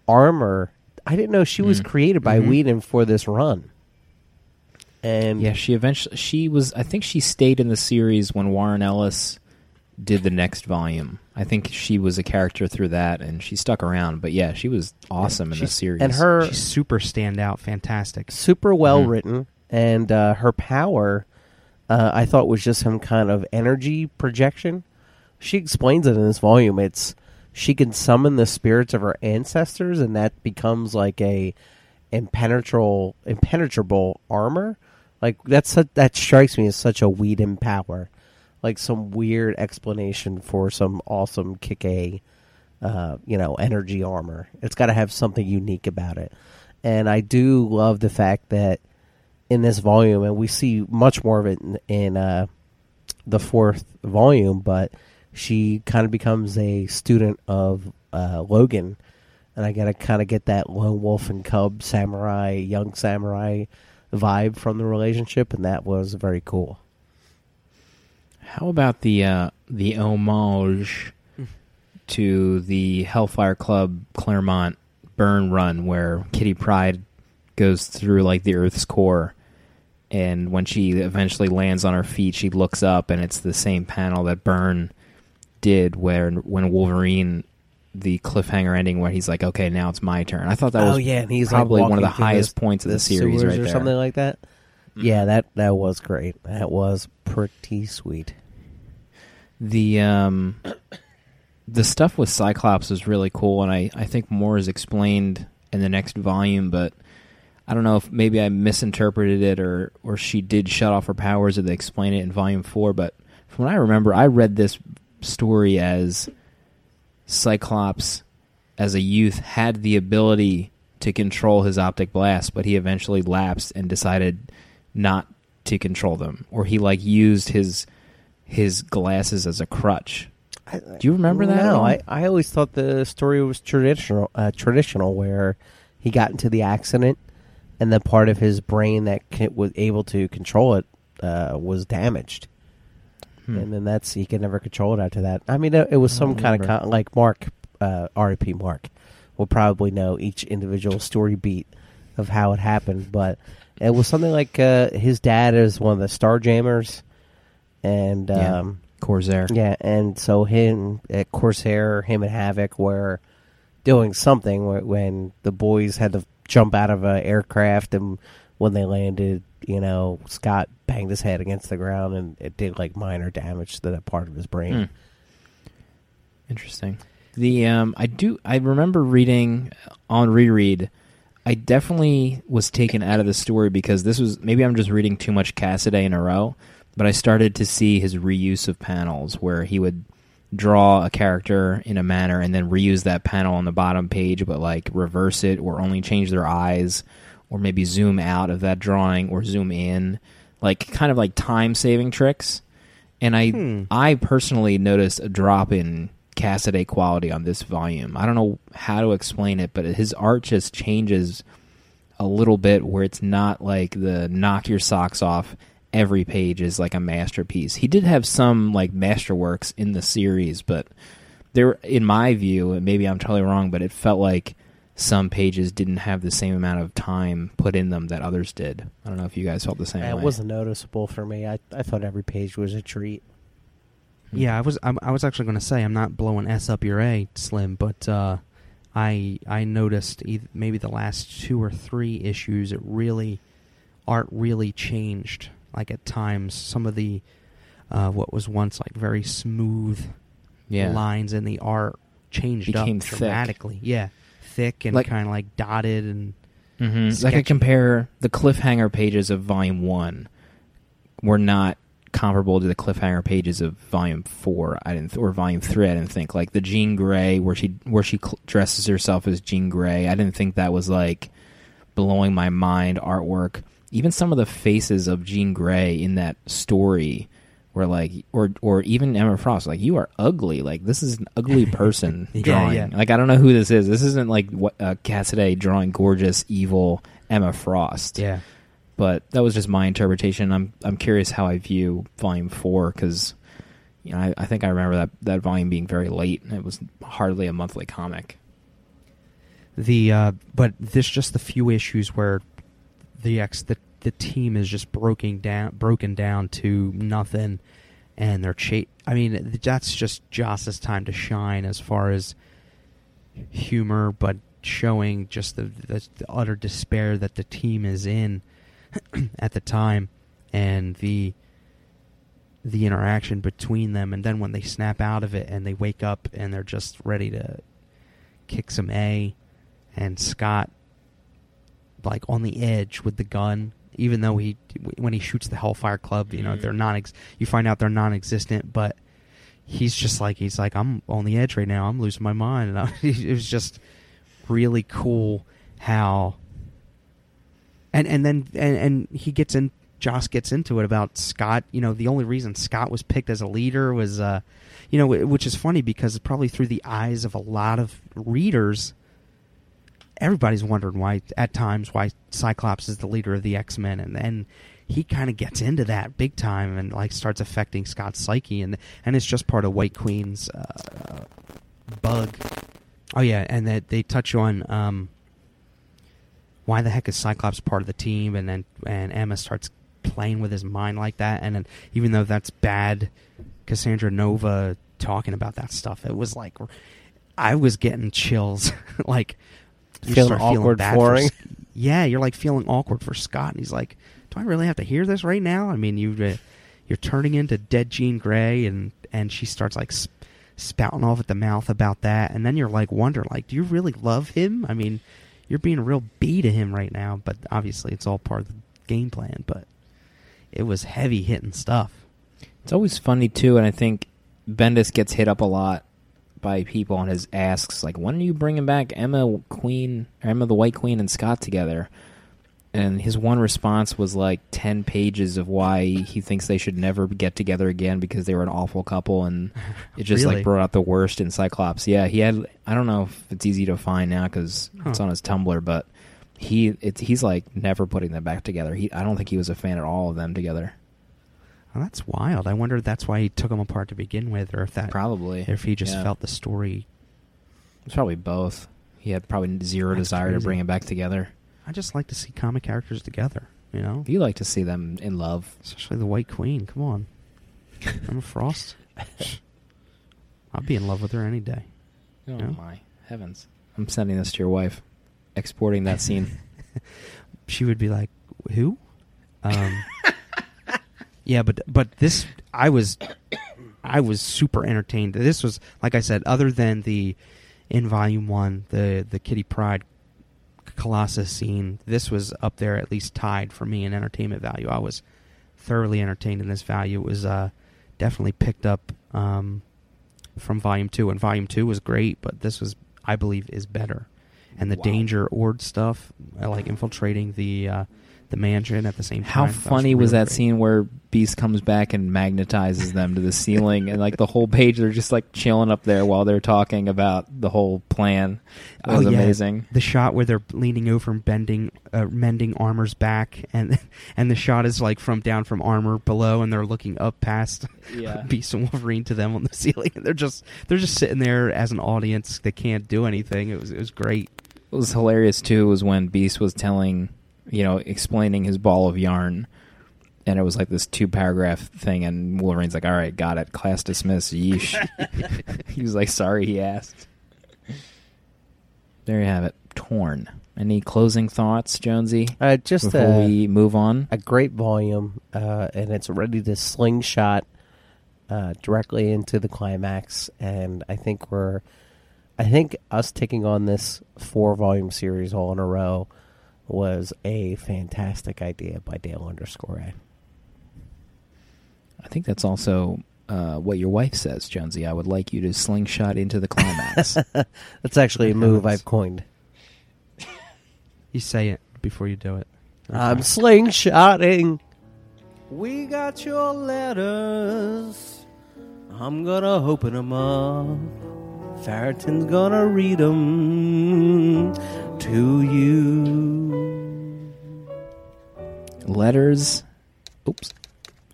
Armor. I didn't know she was Mm. created by Mhm. Whedon for this run. And Yeah, she eventually she was. I think she stayed in the series when Warren Ellis did the next volume. I think she was a character through that, and she stuck around. But yeah, she was awesome in the She's- series. and her She's super standout, fantastic. super well Mhm. written, and uh, her power, uh, I thought was just some kind of energy projection. She explains it in this volume. It's she can summon the spirits of her ancestors, and that becomes like a impenetrable, impenetrable armor. Like that's su- that strikes me as such a Whedon power, like some weird explanation for some awesome kick a, uh, you know, energy armor. It's got to have something unique about it, and I do love the fact that in this volume, and we see much more of it in, in uh, the fourth volume, but she kind of becomes a student of uh, Logan, and I gotta kind of get that lone wolf and cub samurai, young samurai vibe from the relationship, and that was very cool. How about the uh, the homage to the Hellfire Club Claremont Byrne run, where Kitty Pryde goes through like the Earth's core, and when she eventually lands on her feet, she looks up, and it's the same panel that Byrne did, where when Wolverine. The cliffhanger ending where he's like, "Okay, now it's my turn." I thought that was oh yeah, and he's like, probably one of the highest the- points of the, series, right or there. something like that. Yeah, that that was great. That was pretty sweet. the um the stuff with Cyclops is really cool, and I I think more is explained in the next volume, but I don't know if maybe I misinterpreted it or or she did shut off her powers or they explain it in volume four. But from what I remember, I read this story as Cyclops, as a youth, had the ability to control his optic blast, but he eventually lapsed and decided not to control them, or he like used his his glasses as a crutch. Do you remember that? No. I, I always thought the story was traditional, uh, traditional where he got into the accident and the part of his brain that ca- was able to control it uh, was damaged. Hmm. And then that's he could never control it after that. I mean, it, it was some don't kind of con- like Mark, uh, R.I.P. Mark, will probably know each individual story beat of how it happened, but it was something like uh, his dad is one of the Starjammers, and Yeah. um, Corsair. yeah, and so him at Corsair, him and Havoc were doing something wh- when the boys had to jump out of an aircraft, and when they landed, you know, Scott banged his head against the ground, and it did like minor damage to that part of his brain. Hmm. Interesting. The um, I do. I remember reading on reread. I definitely was taken out of the story because this was maybe I'm just reading too much Cassaday in a row, but I started to see his reuse of panels where he would draw a character in a manner and then reuse that panel on the bottom page, but like reverse it or only change their eyes or maybe zoom out of that drawing or zoom in, like kind of like time saving tricks. And I Hmm. I personally noticed a drop in Cassaday quality on this volume. I don't know how to explain it, but his art just changes a little bit where it's not like the knock your socks off every page is like a masterpiece. He did have some like masterworks in the series, but there in my view, and maybe I'm totally wrong, but it felt like some pages didn't have the same amount of time put in them that others did. I don't know if you guys felt the same It way. wasn't noticeable for me. I I thought every page was a treat. Yeah, I was I, I was actually going to say I'm not blowing s up your a Slim, but uh, I I noticed eith- maybe the last two or three issues it really art really changed. Like at times, some of the uh, what was once like very smooth yeah. lines in the art changed Became up thick. dramatically. Yeah, thick and Like- kind of like dotted and hmm Like I compare the cliffhanger pages of Volume One were not comparable to the cliffhanger pages of Volume Four. I didn't, or Volume Three. I didn't think like the Jean Grey where she where she cl- dresses herself as Jean Grey. I didn't think that was like blowing my mind artwork. Even some of the faces of Jean Grey in that story were like, or or even Emma Frost, like you are ugly. Like this is an ugly <laughs> person Yeah, drawing. yeah. Like I don't know who this is. This isn't like what uh, Cassaday drawing gorgeous, evil Emma Frost. yeah. But that was just my interpretation. I'm I'm curious how I view Volume Four because you know I, I think I remember that that volume being very late. It was hardly a monthly comic. The uh, but there's just the few issues where the ex the the team is just broken down broken down to nothing, and they're cha- I mean that's just Joss's time to shine as far as humor, but showing just the, the, the utter despair that the team is in <clears throat> at the time, and the the interaction between them, and then when they snap out of it and they wake up and they're just ready to kick some A, and Scott like on the edge with the gun, even though he when he shoots the Hellfire Club, you know Mhm. they're non you find out they're non-existent, but he's just like he's like I'm on the edge right now. I'm losing my mind, and <laughs> I, it was just really cool how and and then and, and he gets in Joss gets into it about Scott. You know, the only reason Scott was picked as a leader was, uh, you know, which is funny because probably through the eyes of a lot of readers, everybody's wondering why at times why Cyclops is the leader of the X Men, and then he kind of gets into that big time and like starts affecting Scott's psyche, and and it's just part of White Queen's uh, bug. Oh yeah, and that they touch on um, why the heck is Cyclops part of the team, and then and Emma starts playing with his mind like that, and then even though that's bad, Cassandra Nova talking about that stuff, it was like I was getting chills, <laughs> like you Feeling start awkward bad for yeah, you're like feeling awkward for Scott, and he's like, "Do I really have to hear this right now?" I mean, you uh, you're turning into dead Jean Grey, and and she starts like sp- spouting off at the mouth about that, and then you're like wondering, like, do you really love him? I mean, you're being a real B to him right now, but obviously it's all part of the game plan. But it was heavy hitting stuff. It's always funny too, and I think Bendis gets hit up a lot by people on his asks like, "When are you bringing back Emma Queen, Emma the White Queen, and Scott together?" And his one response was like 10 pages of why he thinks they should never get together again because they were an awful couple and <laughs> it just Really? like brought out the worst in Cyclops. Yeah, he had I don't know if it's easy to find now cuz it's on his Tumblr, but he it's he's like never putting them back together. He I don't think he was a fan at all of them together. Oh, that's wild. I wonder if that's why he took them apart to begin with, or if that Probably. if he just Yeah. felt the story. It's probably both. He had probably zero That's desire to bring them back together. I just like to see comic characters together. You know, You like to see them in love. especially the White Queen. Come on, Emma Frost. <laughs> I'd be in love with her any day. Oh Yeah. my heavens! I'm sending this to your wife, exporting that scene. <laughs> She would be like, "Who?" Um, <laughs> yeah, but but this, I was, I was super entertained. This was, like I said, other than the in Volume One, the the Kitty Pryde Colossus scene. This was up there, at least tied for me in entertainment value. I was thoroughly entertained in this value. It was uh, definitely picked up um, from Volume Two, and Volume Two was great, but this was, I believe, is better. And the Wow. Danger Ord stuff, like infiltrating the uh, the mansion at the same time. How funny was really that great. scene where Beast comes back and magnetizes them to the ceiling, and like the whole page, they're just like chilling up there while they're talking about the whole plan. It was Oh, yeah. amazing. The shot where they're leaning over and bending, uh, mending Armor's back, and <laughs> and the shot is like from down from Armor below, and they're looking up past <laughs> Yeah. Beast and Wolverine to them on the <laughs> ceiling. And they're just they're just sitting there as an audience. They can't do anything. It was it was great. What was hilarious too was when Beast was telling, you know, explaining his ball of yarn, and it was like this two paragraph thing, and Wolverine's like, "All right, got it, class dismissed." Yeesh. <laughs> <laughs> he was like, "Sorry," he asked. There you have it. Torn. Any closing thoughts, Jonesy? Uh, just before uh, we move on. a great volume, uh, and it's ready to slingshot uh, directly into the climax. And I think we're, I think us taking on this four volume series all in a row was a fantastic idea by Dale underscore A. I think that's also uh, what your wife says, Jonesy. I would like you to slingshot into the climax. <laughs> That's actually a move I've coined. You say it before you do it. I'm slingshotting. We got your letters. I'm gonna open them up. Farrington's gonna read them to you. Letters oops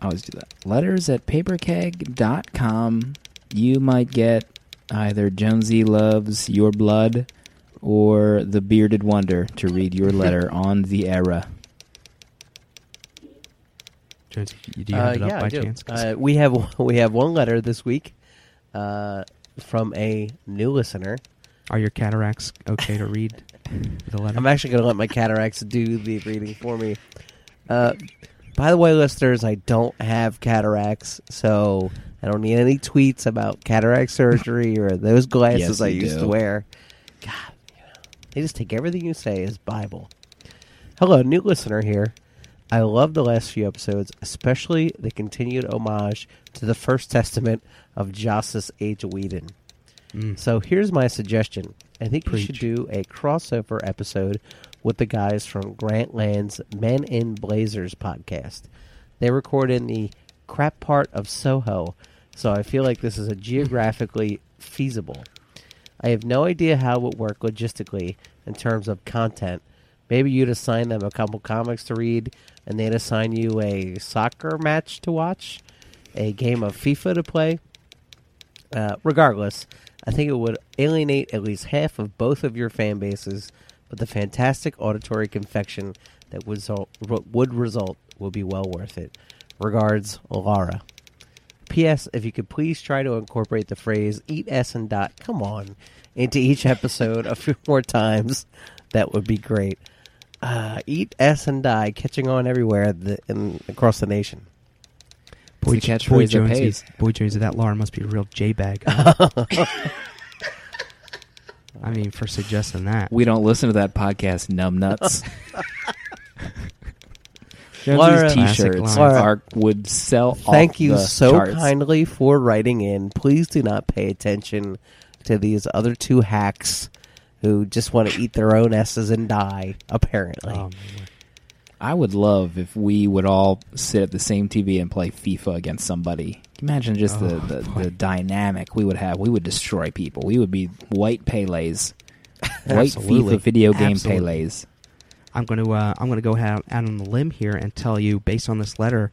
i always do that letters at paperkeg.com you might get either jonesy loves your blood or the bearded wonder to read your letter <laughs> on the era Jonesy, do you have it up Uh, yeah, by I do. chance? 'Cause Uh, we have <laughs> we have one letter this week uh, from a new listener. Are your cataracts okay to read the <laughs> letter? I'm actually going to let my cataracts do the reading for me. Uh, by the way, listeners, I don't have cataracts, so I don't need any tweets about cataract surgery or those glasses Yes, I used do. to wear. God, you know, they just take everything you say as Bible. Hello, new listener here. I love the last few episodes, especially the continued homage to the First Testament of Joss H. Whedon. Mm. So here's my suggestion. I think we should do a crossover episode with the guys from Grantland's Men in Blazers podcast. They record in the crap part of Soho, so I feel like this is a geographically feasible. I have no idea how it would work logistically in terms of content. Maybe you'd assign them a couple comics to read, and they'd assign you a soccer match to watch, a game of FIFA to play. Uh, regardless, I think it would alienate at least half of both of your fan bases, but the fantastic auditory confection that would result, would result will be well worth it. Regards, Laura. P.S. If you could please try to incorporate the phrase "eat s and dot," come on, into each episode a few more times, that would be great. Uh, eat s and die, catching on everywhere the, in, across the nation. Boy, catchphrase boy Jonesy, boy Jonesy, that Laura must be a real J bag. <laughs> <laughs> I mean, for suggesting that. we don't listen to that podcast numbnuts <laughs> Laura- Jonesy's t-shirts Classic line. are, would sell Thank off you the so charts. kindly for writing in. Please do not pay attention to these other two hacks who just want to eat their own s's and die. Apparently, Um, I would love if we would all sit at the same TV and play FIFA against somebody. Imagine just the, Oh, the, boy. the dynamic we would have. We would destroy people. We would be white Pele's. <laughs> White Absolutely. FIFA video game Absolutely. Pele's. I'm going to uh, I'm going to go out, out on the limb here and tell you, based on this letter,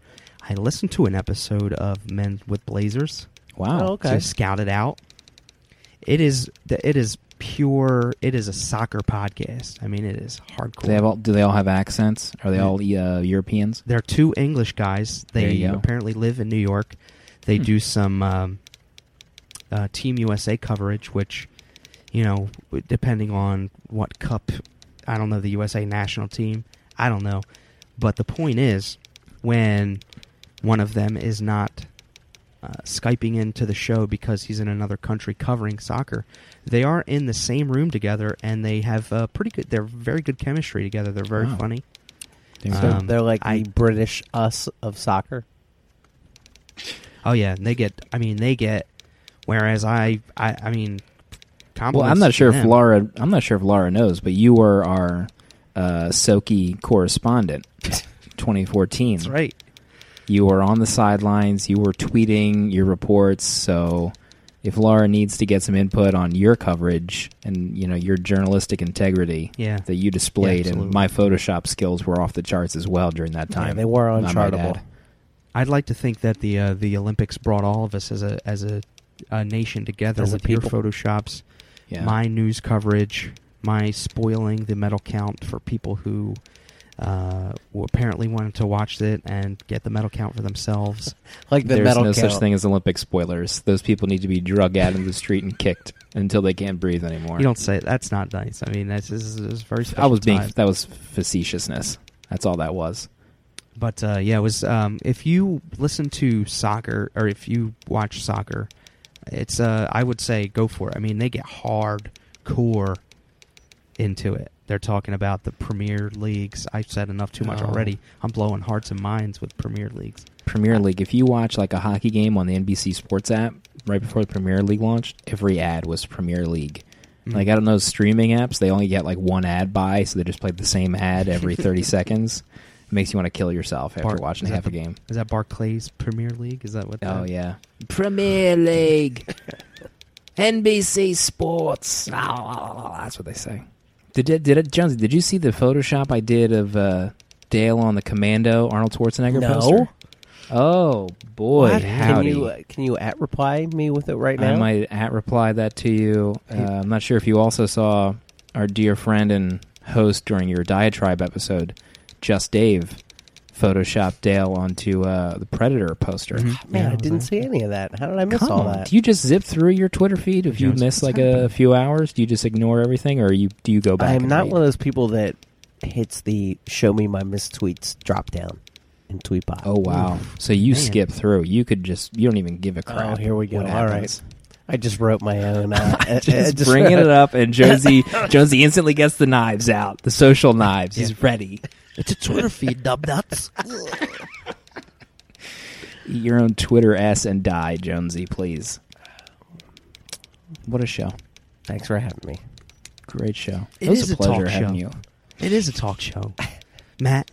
I listened to an episode of Men with Blazers. Wow. Oh, okay. to scout it out. It is it is pure. It is a soccer podcast. I mean, it is hardcore. Do they, have all, do they all have accents? Are they all uh, Europeans? They're two English guys. They apparently live in New York. They Hmm. do some um, uh, Team USA coverage, which you know, depending on what cup, I don't know the USA national team. I don't know, but the point is, when one of them is not uh, skyping into the show because he's in another country covering soccer, they are in the same room together and they have uh, pretty good. They're very good chemistry together. They're very Wow. funny. So. Um, they're like I- the British us of soccer. Oh yeah, and they get. I mean, they get. Whereas I, I, I mean, well, I'm not to sure if. Laura. I'm not sure if Laura knows, but you were our uh, Sochi correspondent, <laughs> 2014. That's right. You were on the sidelines. You were tweeting your reports. So, if Laura needs to get some input on your coverage and you know your journalistic integrity Yeah. that you displayed, Yeah, and my Photoshop skills were off the charts as well during that time. Yeah, they were I might unchartable. I'd like to think that the uh, the Olympics brought all of us as a as a, a nation together As with your photoshops, Yeah. my news coverage, my spoiling the medal count for people who uh, apparently wanted to watch it and get the medal count for themselves. <laughs> Like the There's no count. such thing as Olympic spoilers. Those people need to be drug out into the street and kicked until they can't breathe anymore. You don't say that's not nice. I mean, that's this is, this is very. I was being time. that was facetiousness. That's all that was. But uh, yeah, it was. Um, if you listen to soccer or if you watch soccer, it's. Uh, I would say go for it. I mean, they get hardcore into it. They're talking about the Premier Leagues. I've said enough too much Oh. already. I'm blowing hearts and minds with Premier Leagues. Premier League. If you watch like a hockey game on the NBC Sports app right before the Premier League launched, every ad was Premier League. Mm. Like I don't know streaming apps, they only get like one ad by, so they just play the same ad every thirty <laughs> seconds. It makes you want to kill yourself after Bar- watching is half that a the- game. Is that Barclays Premier League? Is that what? Oh that- yeah, Premier <laughs> League, <laughs> NBC Sports. That's what they say. Did it, did it, Jonesy? Did you see the Photoshop I did of uh, Dale on the Commando Arnold Schwarzenegger No. poster? Oh boy, What? howdy! Can you uh, can you at reply me with it right now? I might at reply that to you. Uh, I'm not sure if you also saw our dear friend and host during your diatribe episode, Just Dave, Photoshop Dale onto uh, the Predator poster. Mhm. Man, Yeah, I didn't see any of that. How did I miss Come all on. that? Do you just zip through your Twitter feed if you Jones, miss what's like a happening? few hours? Do you just ignore everything, or you do you go back? I'm and not read? one of those people that hits the show me my missed tweets drop down in Tweetbot. Oh wow! So you Man. skip through. You could just you don't even give a crap. Oh, here we go. what All right. happens. I just wrote my own. Uh, <laughs> Just, just bringing it up, and Josie <laughs> Jonesy instantly gets the knives out, the social knives. He's ready. It's a Twitter feed, dub nuts. <laughs> Eat your own Twitter s and die, Jonesy, please. What a show! Thanks for having me. Great show. It it was is a a pleasure talk having show. you. It is a talk show, <laughs> Matt.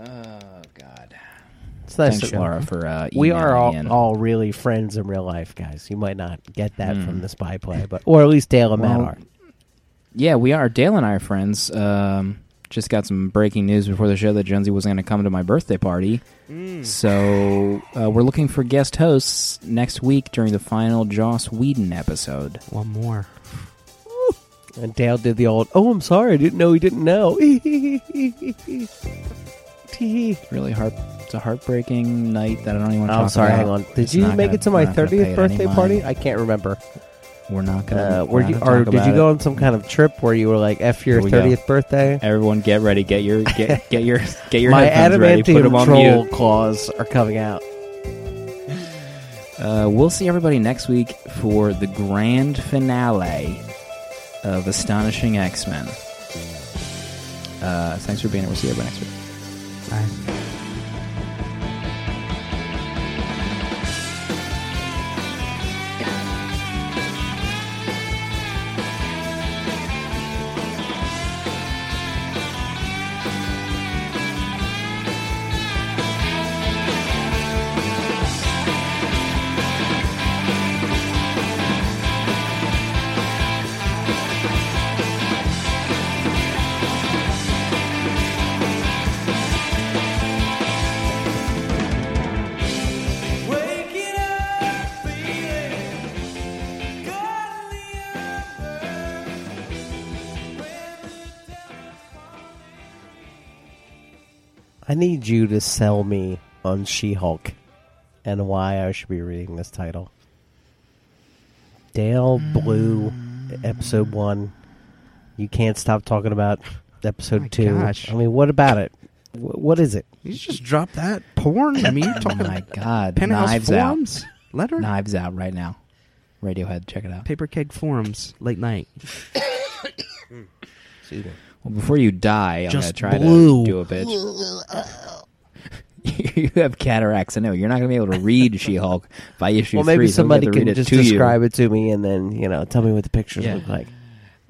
Oh God! It's nice Thanks, Laura, for uh, We are all, in. all really friends in real life, guys. You might not get that Mm. from the spy play, but or at least Dale and Matt are. Yeah, we are. Dale and I are friends. Um, just got some breaking news before the show that Jonesy wasn't going to come to my birthday party. So uh, we're looking for guest hosts next week during the final Joss Whedon episode. One more. And Dale did the old, "Oh, I'm sorry, I didn't know he didn't know." Tee. <laughs> Really heart. It's a heartbreaking night that I don't even want to I'm talk sorry. about. Hang on. Did It's you make gonna- it to my not gonna pay 30th birthday party? I can't remember. We're not going Uh, to. were you, or did you go on some kind of trip where you were like, "F your Here we go. 30th birthday"? Everyone, get ready. Get your get <laughs> get your get your My headphones ready. Put them adamantium on troll mute. claws are coming out. Uh, we'll see everybody next week for the grand finale of Astonishing X Men. Uh, thanks for being here. We'll see you everybody next week. Bye. I need you to sell me on She-Hulk and why I should be reading this title. Dale Blue, episode one. You can't stop talking about episode My two. gosh. I mean, what about it? Wh- what is it? You just dropped that porn. I mean, you're talking. <laughs> Oh talking my God! penthouse Knives out. letter, Knives out right now. Radiohead, check it out. paper keg forums, late night. <coughs> Excuse me. Well, before you die, I'm Just gonna try blue. to do a bitch. <laughs> you have cataracts. I know you're not gonna be able to read She-Hulk by issue Well, maybe three. so somebody to can just to you. describe it to me and then, you know, tell me what the pictures Yeah. look like.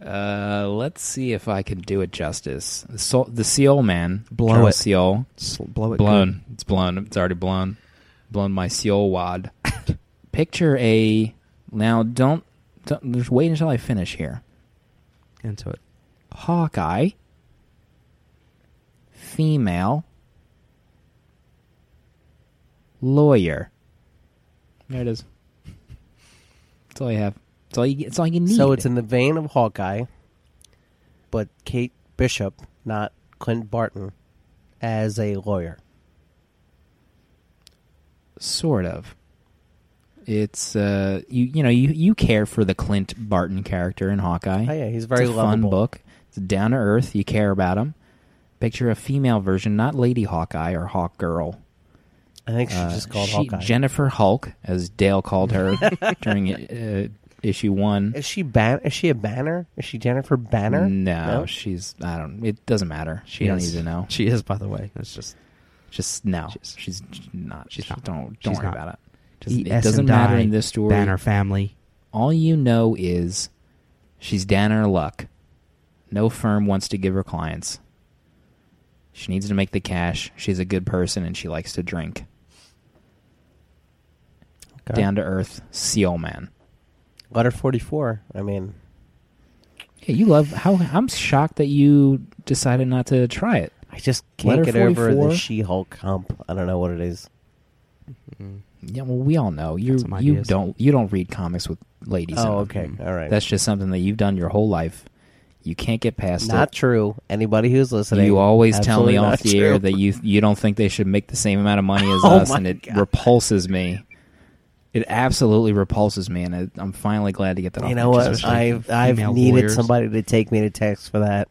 Uh, let's see if I can do it justice. The, soul, the Seal Man, Blow it. Seal, Sl- blow it. blown. It's blown. It's already blown. Blown my Seal wad. <laughs> Picture a now. Don't, don't just wait until I finish here. Into it. Hawkeye, female, lawyer. There it is. That's all you have. That's all you. That's all you need. So it's in the vein of Hawkeye, but Kate Bishop, not Clint Barton, as a lawyer. sort of. It's uh, you. You know, you you care for the Clint Barton character in Hawkeye. Oh, yeah, he's very it's a fun book. It's down to earth. You care about him. Picture a female version, not Lady Hawkeye or Hawk Girl. I think she's Uh, just called she- Hawkeye. Jennifer Hulk, as Dale called her <laughs> during uh, issue one. is she ban? Is she a Banner? Is she Jennifer Banner? No, she's. I don't. It doesn't matter. She don't is. need to know. She is, by the way. It's just Just no. She's- She's, not. she's not. Don't don't worry not. about it. Just, it doesn't matter in this story. Banner family. All you know is she's her luck. No firm wants to give her clients. She needs to make the cash. She's a good person and she likes to drink. Okay. Down to earth, seal man. Letter forty-four. I mean, Yeah, you love how I'm shocked that you decided not to try it. I just can't Letter get over the She-Hulk hump. I don't know what it is. Mm-hmm. Yeah, well, we all know you. Got You don't. You don't read comics with ladies. Oh, in Oh, them. okay, all right. That's just something that you've done your whole life. You can't get past not it. true. Anybody who's listening, You always tell me off not the air that you you don't think they should make the same amount of money as <laughs> Oh us, and it God. repulses me. It absolutely repulses me, and it, I'm finally glad to get that off. You know what? I've I've needed lawyers. somebody to take me to text for that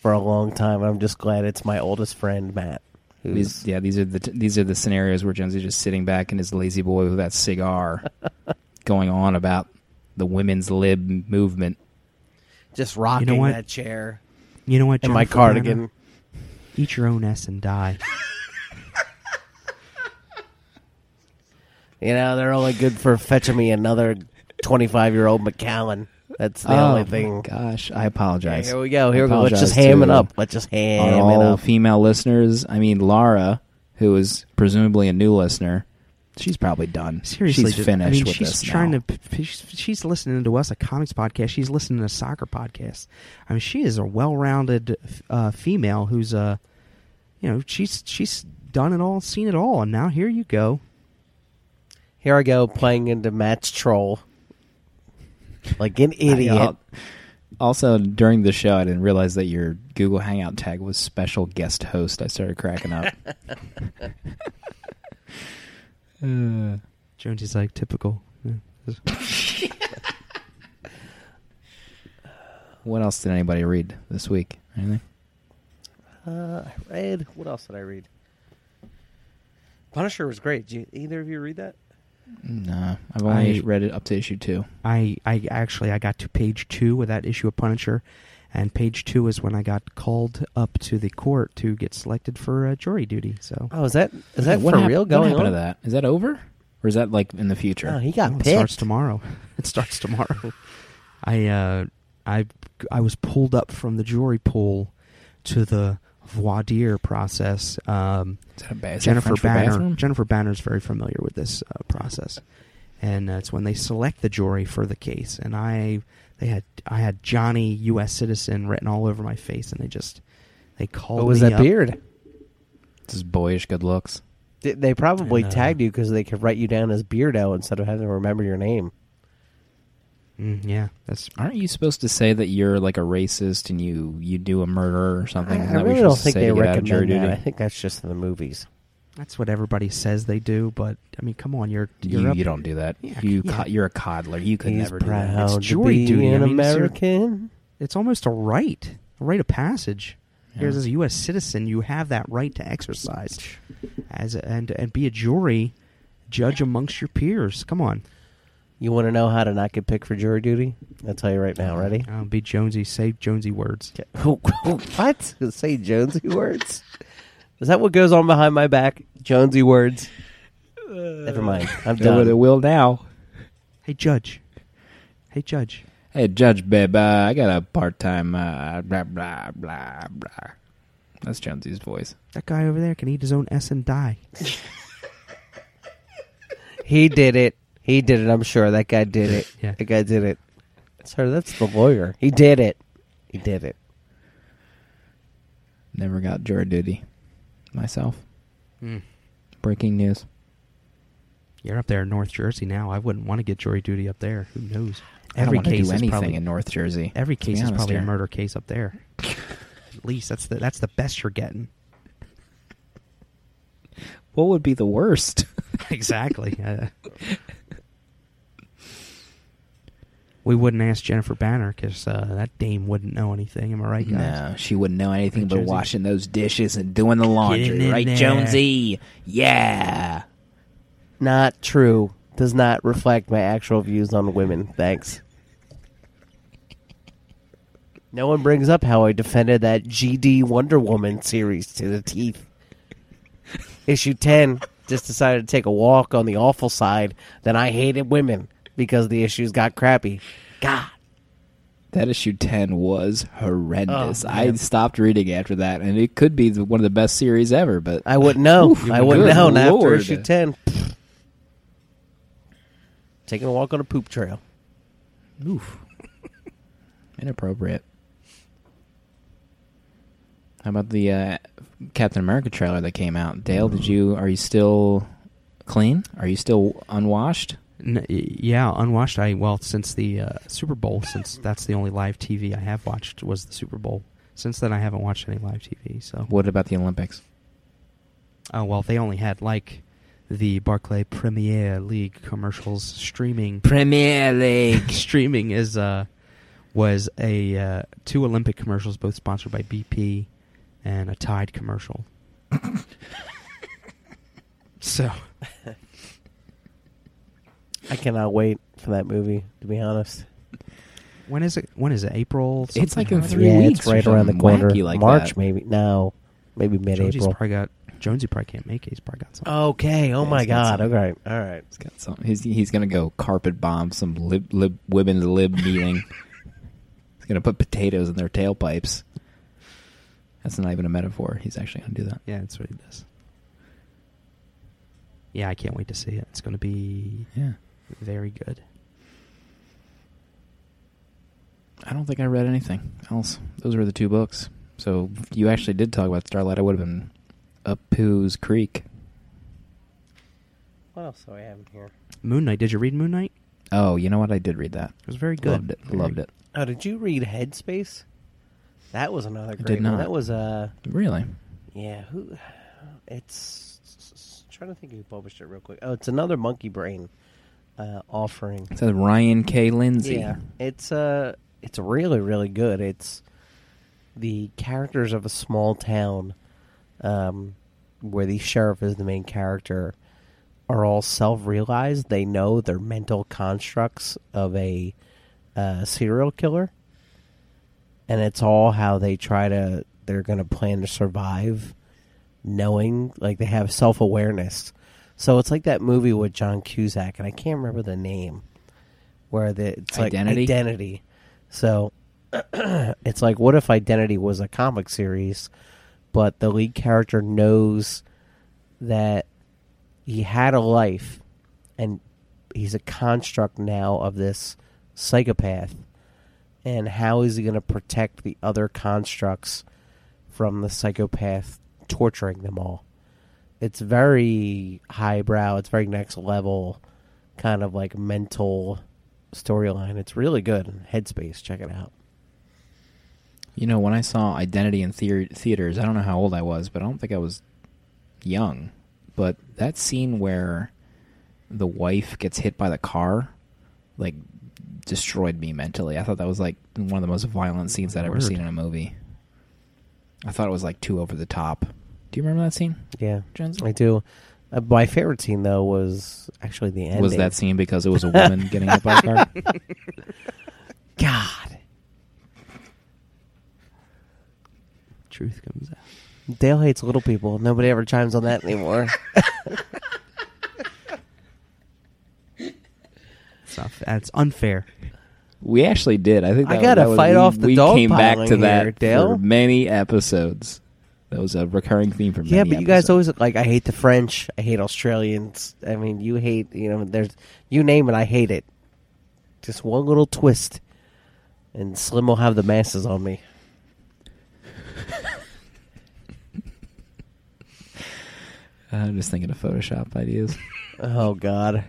for a long time. I'm just glad it's my oldest friend Matt. These, yeah, these are the these are the scenarios where Jonesy's just sitting back in his lazy boy with that cigar, <laughs> going on about the women's lib movement. Just rocking what? that chair You know what? and my Jennifer cardigan. Banner? Eat your own S and die. <laughs> You know, they're only good for fetching me another 25 year old Macallan. That's the oh only thing. gosh, I Yeah, apologize. here we go. Here we go. Let's just ham it up. Let's just ham it all up. female listeners. I mean, Laura, who is presumably a new listener, she's probably done. Seriously, she's just- finished I mean, with she's this trying now. to. She's, she's listening to us a comics podcast. She's listening to a soccer podcast. I mean, she is a well-rounded uh, female who's uh, you know, she's she's done it all, seen it all, and now here you go. Here I go playing into Matt's troll. Like an idiot. Also, during the show, I didn't realize that your Google Hangout tag was special guest host. I started cracking up. <laughs> Uh, Jonesy's like typical. <laughs> What else did anybody read this week? Anything? Uh, I read. What else did I read? Punisher was great. Did you, either of you read that? No, I've only I- read it up to issue two. I I actually I got to page two with that issue of Punisher, and page two is when I got called up to the court to get selected for uh, jury duty. So Oh, is that is that what for hap- real what going happened on? to that? Is that over, or is that like in the future? Oh, he got it picked. starts tomorrow. <laughs> It starts tomorrow. <laughs> I uh, I I was pulled up from the jury pool to the voir dire process. Um, Is that a ba- is Jennifer French Banner. bathroom? Jennifer Banner is very familiar with this uh, process, and uh, it's when they select the jury for the case. And I, they had I had Johnny U.S. citizen written all over my face, and they just they called. What was me that up. beard? This is boyish good looks. They- They probably And, uh, tagged you because they could write you down as Beardo instead of having to remember your name. Mm, yeah, that's. Aren't you supposed to say that you're like a racist and you you do a murder or something? I, I really don't think they to get out of jury recommend that. duty? I think that's just in the movies. That's what everybody says they do, but I mean, come on, you're you're You, up you don't do that. Yeah, you yeah. co- you're a coddler. You could He's never do that. proud It's jury duty. an I mean, it's American. It's almost a right, a rite of passage. Yeah. Here's as a U.S. citizen, you have that right to exercise as a, and and be a jury judge amongst your peers. Come on, You want to know how to not get picked for jury duty? I'll tell you right now. Ready? uh, be Jonesy. Say Jonesy words. <laughs> what? Say Jonesy words? Is that what goes on behind my back? Jonesy words? Never mind. I'm done. what it will now. Hey, judge. Hey, judge. Hey, Judge Babe, uh, I got a part time. Uh, blah blah blah blah. That's Jonesy's voice. That guy over there can eat his own S and die. <laughs> He did it. He did it. I'm sure that guy did it. Yeah. That guy did it. Sir, that's the lawyer. He did it. He did it. Never got jury duty myself. Mm. Breaking news. You're up there in North Jersey now. I wouldn't want to get jury duty up there. Who knows? Every case do is probably in North Jersey. every case is probably a murder case up there. At least that's the that's the best you're getting. What would be the worst? <laughs> exactly. Uh, <laughs> we wouldn't ask Jennifer Banner because uh, that dame wouldn't know anything. Am I right, guys? No, she wouldn't know anything Right, but Jonesy? washing those dishes and doing the laundry, right, there. Jonesy? Yeah. Not true. Does not reflect my actual views on women. Thanks. No one brings up how I defended that GD Wonder Woman series to the teeth. Issue 10 just decided to take a walk on the awful side. Then I hated women because the issues got crappy. God. That issue 10 was horrendous. Oh, I stopped reading after that, and it could be the- one of the best series ever, but I wouldn't know. Oof, I wouldn't good know after issue 10. Taking a walk on a poop trail. oof. Inappropriate. How about the uh, Captain America trailer that came out? Dale, did you are you still clean? Are you still unwashed? N- yeah, unwatched. I well since the uh, Super Bowl, since that's the only live TV I have watched was the Super Bowl. Since then, I haven't watched any live TV. So, What about the Olympics? oh well, they only had like the Barclay Premier League commercials streaming. Premier League. <laughs> streaming is uh was a uh, two Olympic commercials, both sponsored by BP, and a Tide commercial. <laughs> so <laughs> I cannot wait for that movie, to be honest. when is it? When is it? April? It's like in or other? three yeah, weeks it's or right around the something corner. wacky like March, that. maybe. No, maybe Jonesy's mid-April. probably got Jonesy probably can't make it. He's probably got something. Okay. Oh Yeah, my he's got God. some. Okay. All right. He's got some. He's he's gonna go carpet bomb some lib, lib women's lib meeting. <laughs> he's gonna put potatoes in their tailpipes. That's not even a metaphor. He's actually gonna do that. Yeah, that's what he does. Yeah, I can't wait to see it. It's going to be Yeah. Very good. I don't think I read anything else. Those were the two books. So if you actually did talk about Starlight. I would have been up Pooh's Creek. What else do I have in here? Moon Knight. Did you read Moon Knight? Oh, you know what? I did read that. It was very good. Loved it. Very- Loved it. Oh, did you read Headspace? That was another did great one. not. That was uh Really? yeah, who it's trying to think who published it real quick. Oh, it's another Monkeybrain uh offering. It says Ryan K. Lindsay. Yeah. It's uh it's really really good. It's the characters of a small town um where the sheriff is the main character are all self-realized. They know their mental constructs of a uh, serial killer. And it's all how they try to they're going to plan to survive knowing like they have self-awareness. So it's like that movie with John Cusack and I can't remember the name where the it's like Identity? identity. So <clears throat> it's like what if identity was a comic series but the lead character knows that he had a life and he's a construct now of this psychopath and how is he going to protect the other constructs from the psychopath torturing them all it's very highbrow it's very next level kind of like mental storyline. It's really good. Headspace, check it out. You know, when I saw Identity in thea- theaters, I don't know how old I was, but I don't think I was young. But that scene where the wife gets hit by the car, like, destroyed me mentally. I thought that was like one of the most violent scenes I'd ever Word. seen in a movie. I thought it was like too over the top. Do you remember that scene, Yeah, Jonesy? I do. Uh, my favorite scene though was actually the ending. Was that scene because it was a woman <laughs> getting hit by a car? God? Truth comes out. Dale hates little people. Nobody ever chimes on that anymore. <laughs> It's not, that's unfair. We actually did. I think I that, gotta that was- fight we- off the We dog came back piling to that Dale. for many episodes. That was a recurring theme for many yeah, but you guys episodes. always like. I hate the French. I hate Australians. I mean, you hate. You know, there's you name it. I hate it. Just one little twist, and Slim will have the masses on me. <laughs> I'm just thinking of Photoshop ideas. Oh God.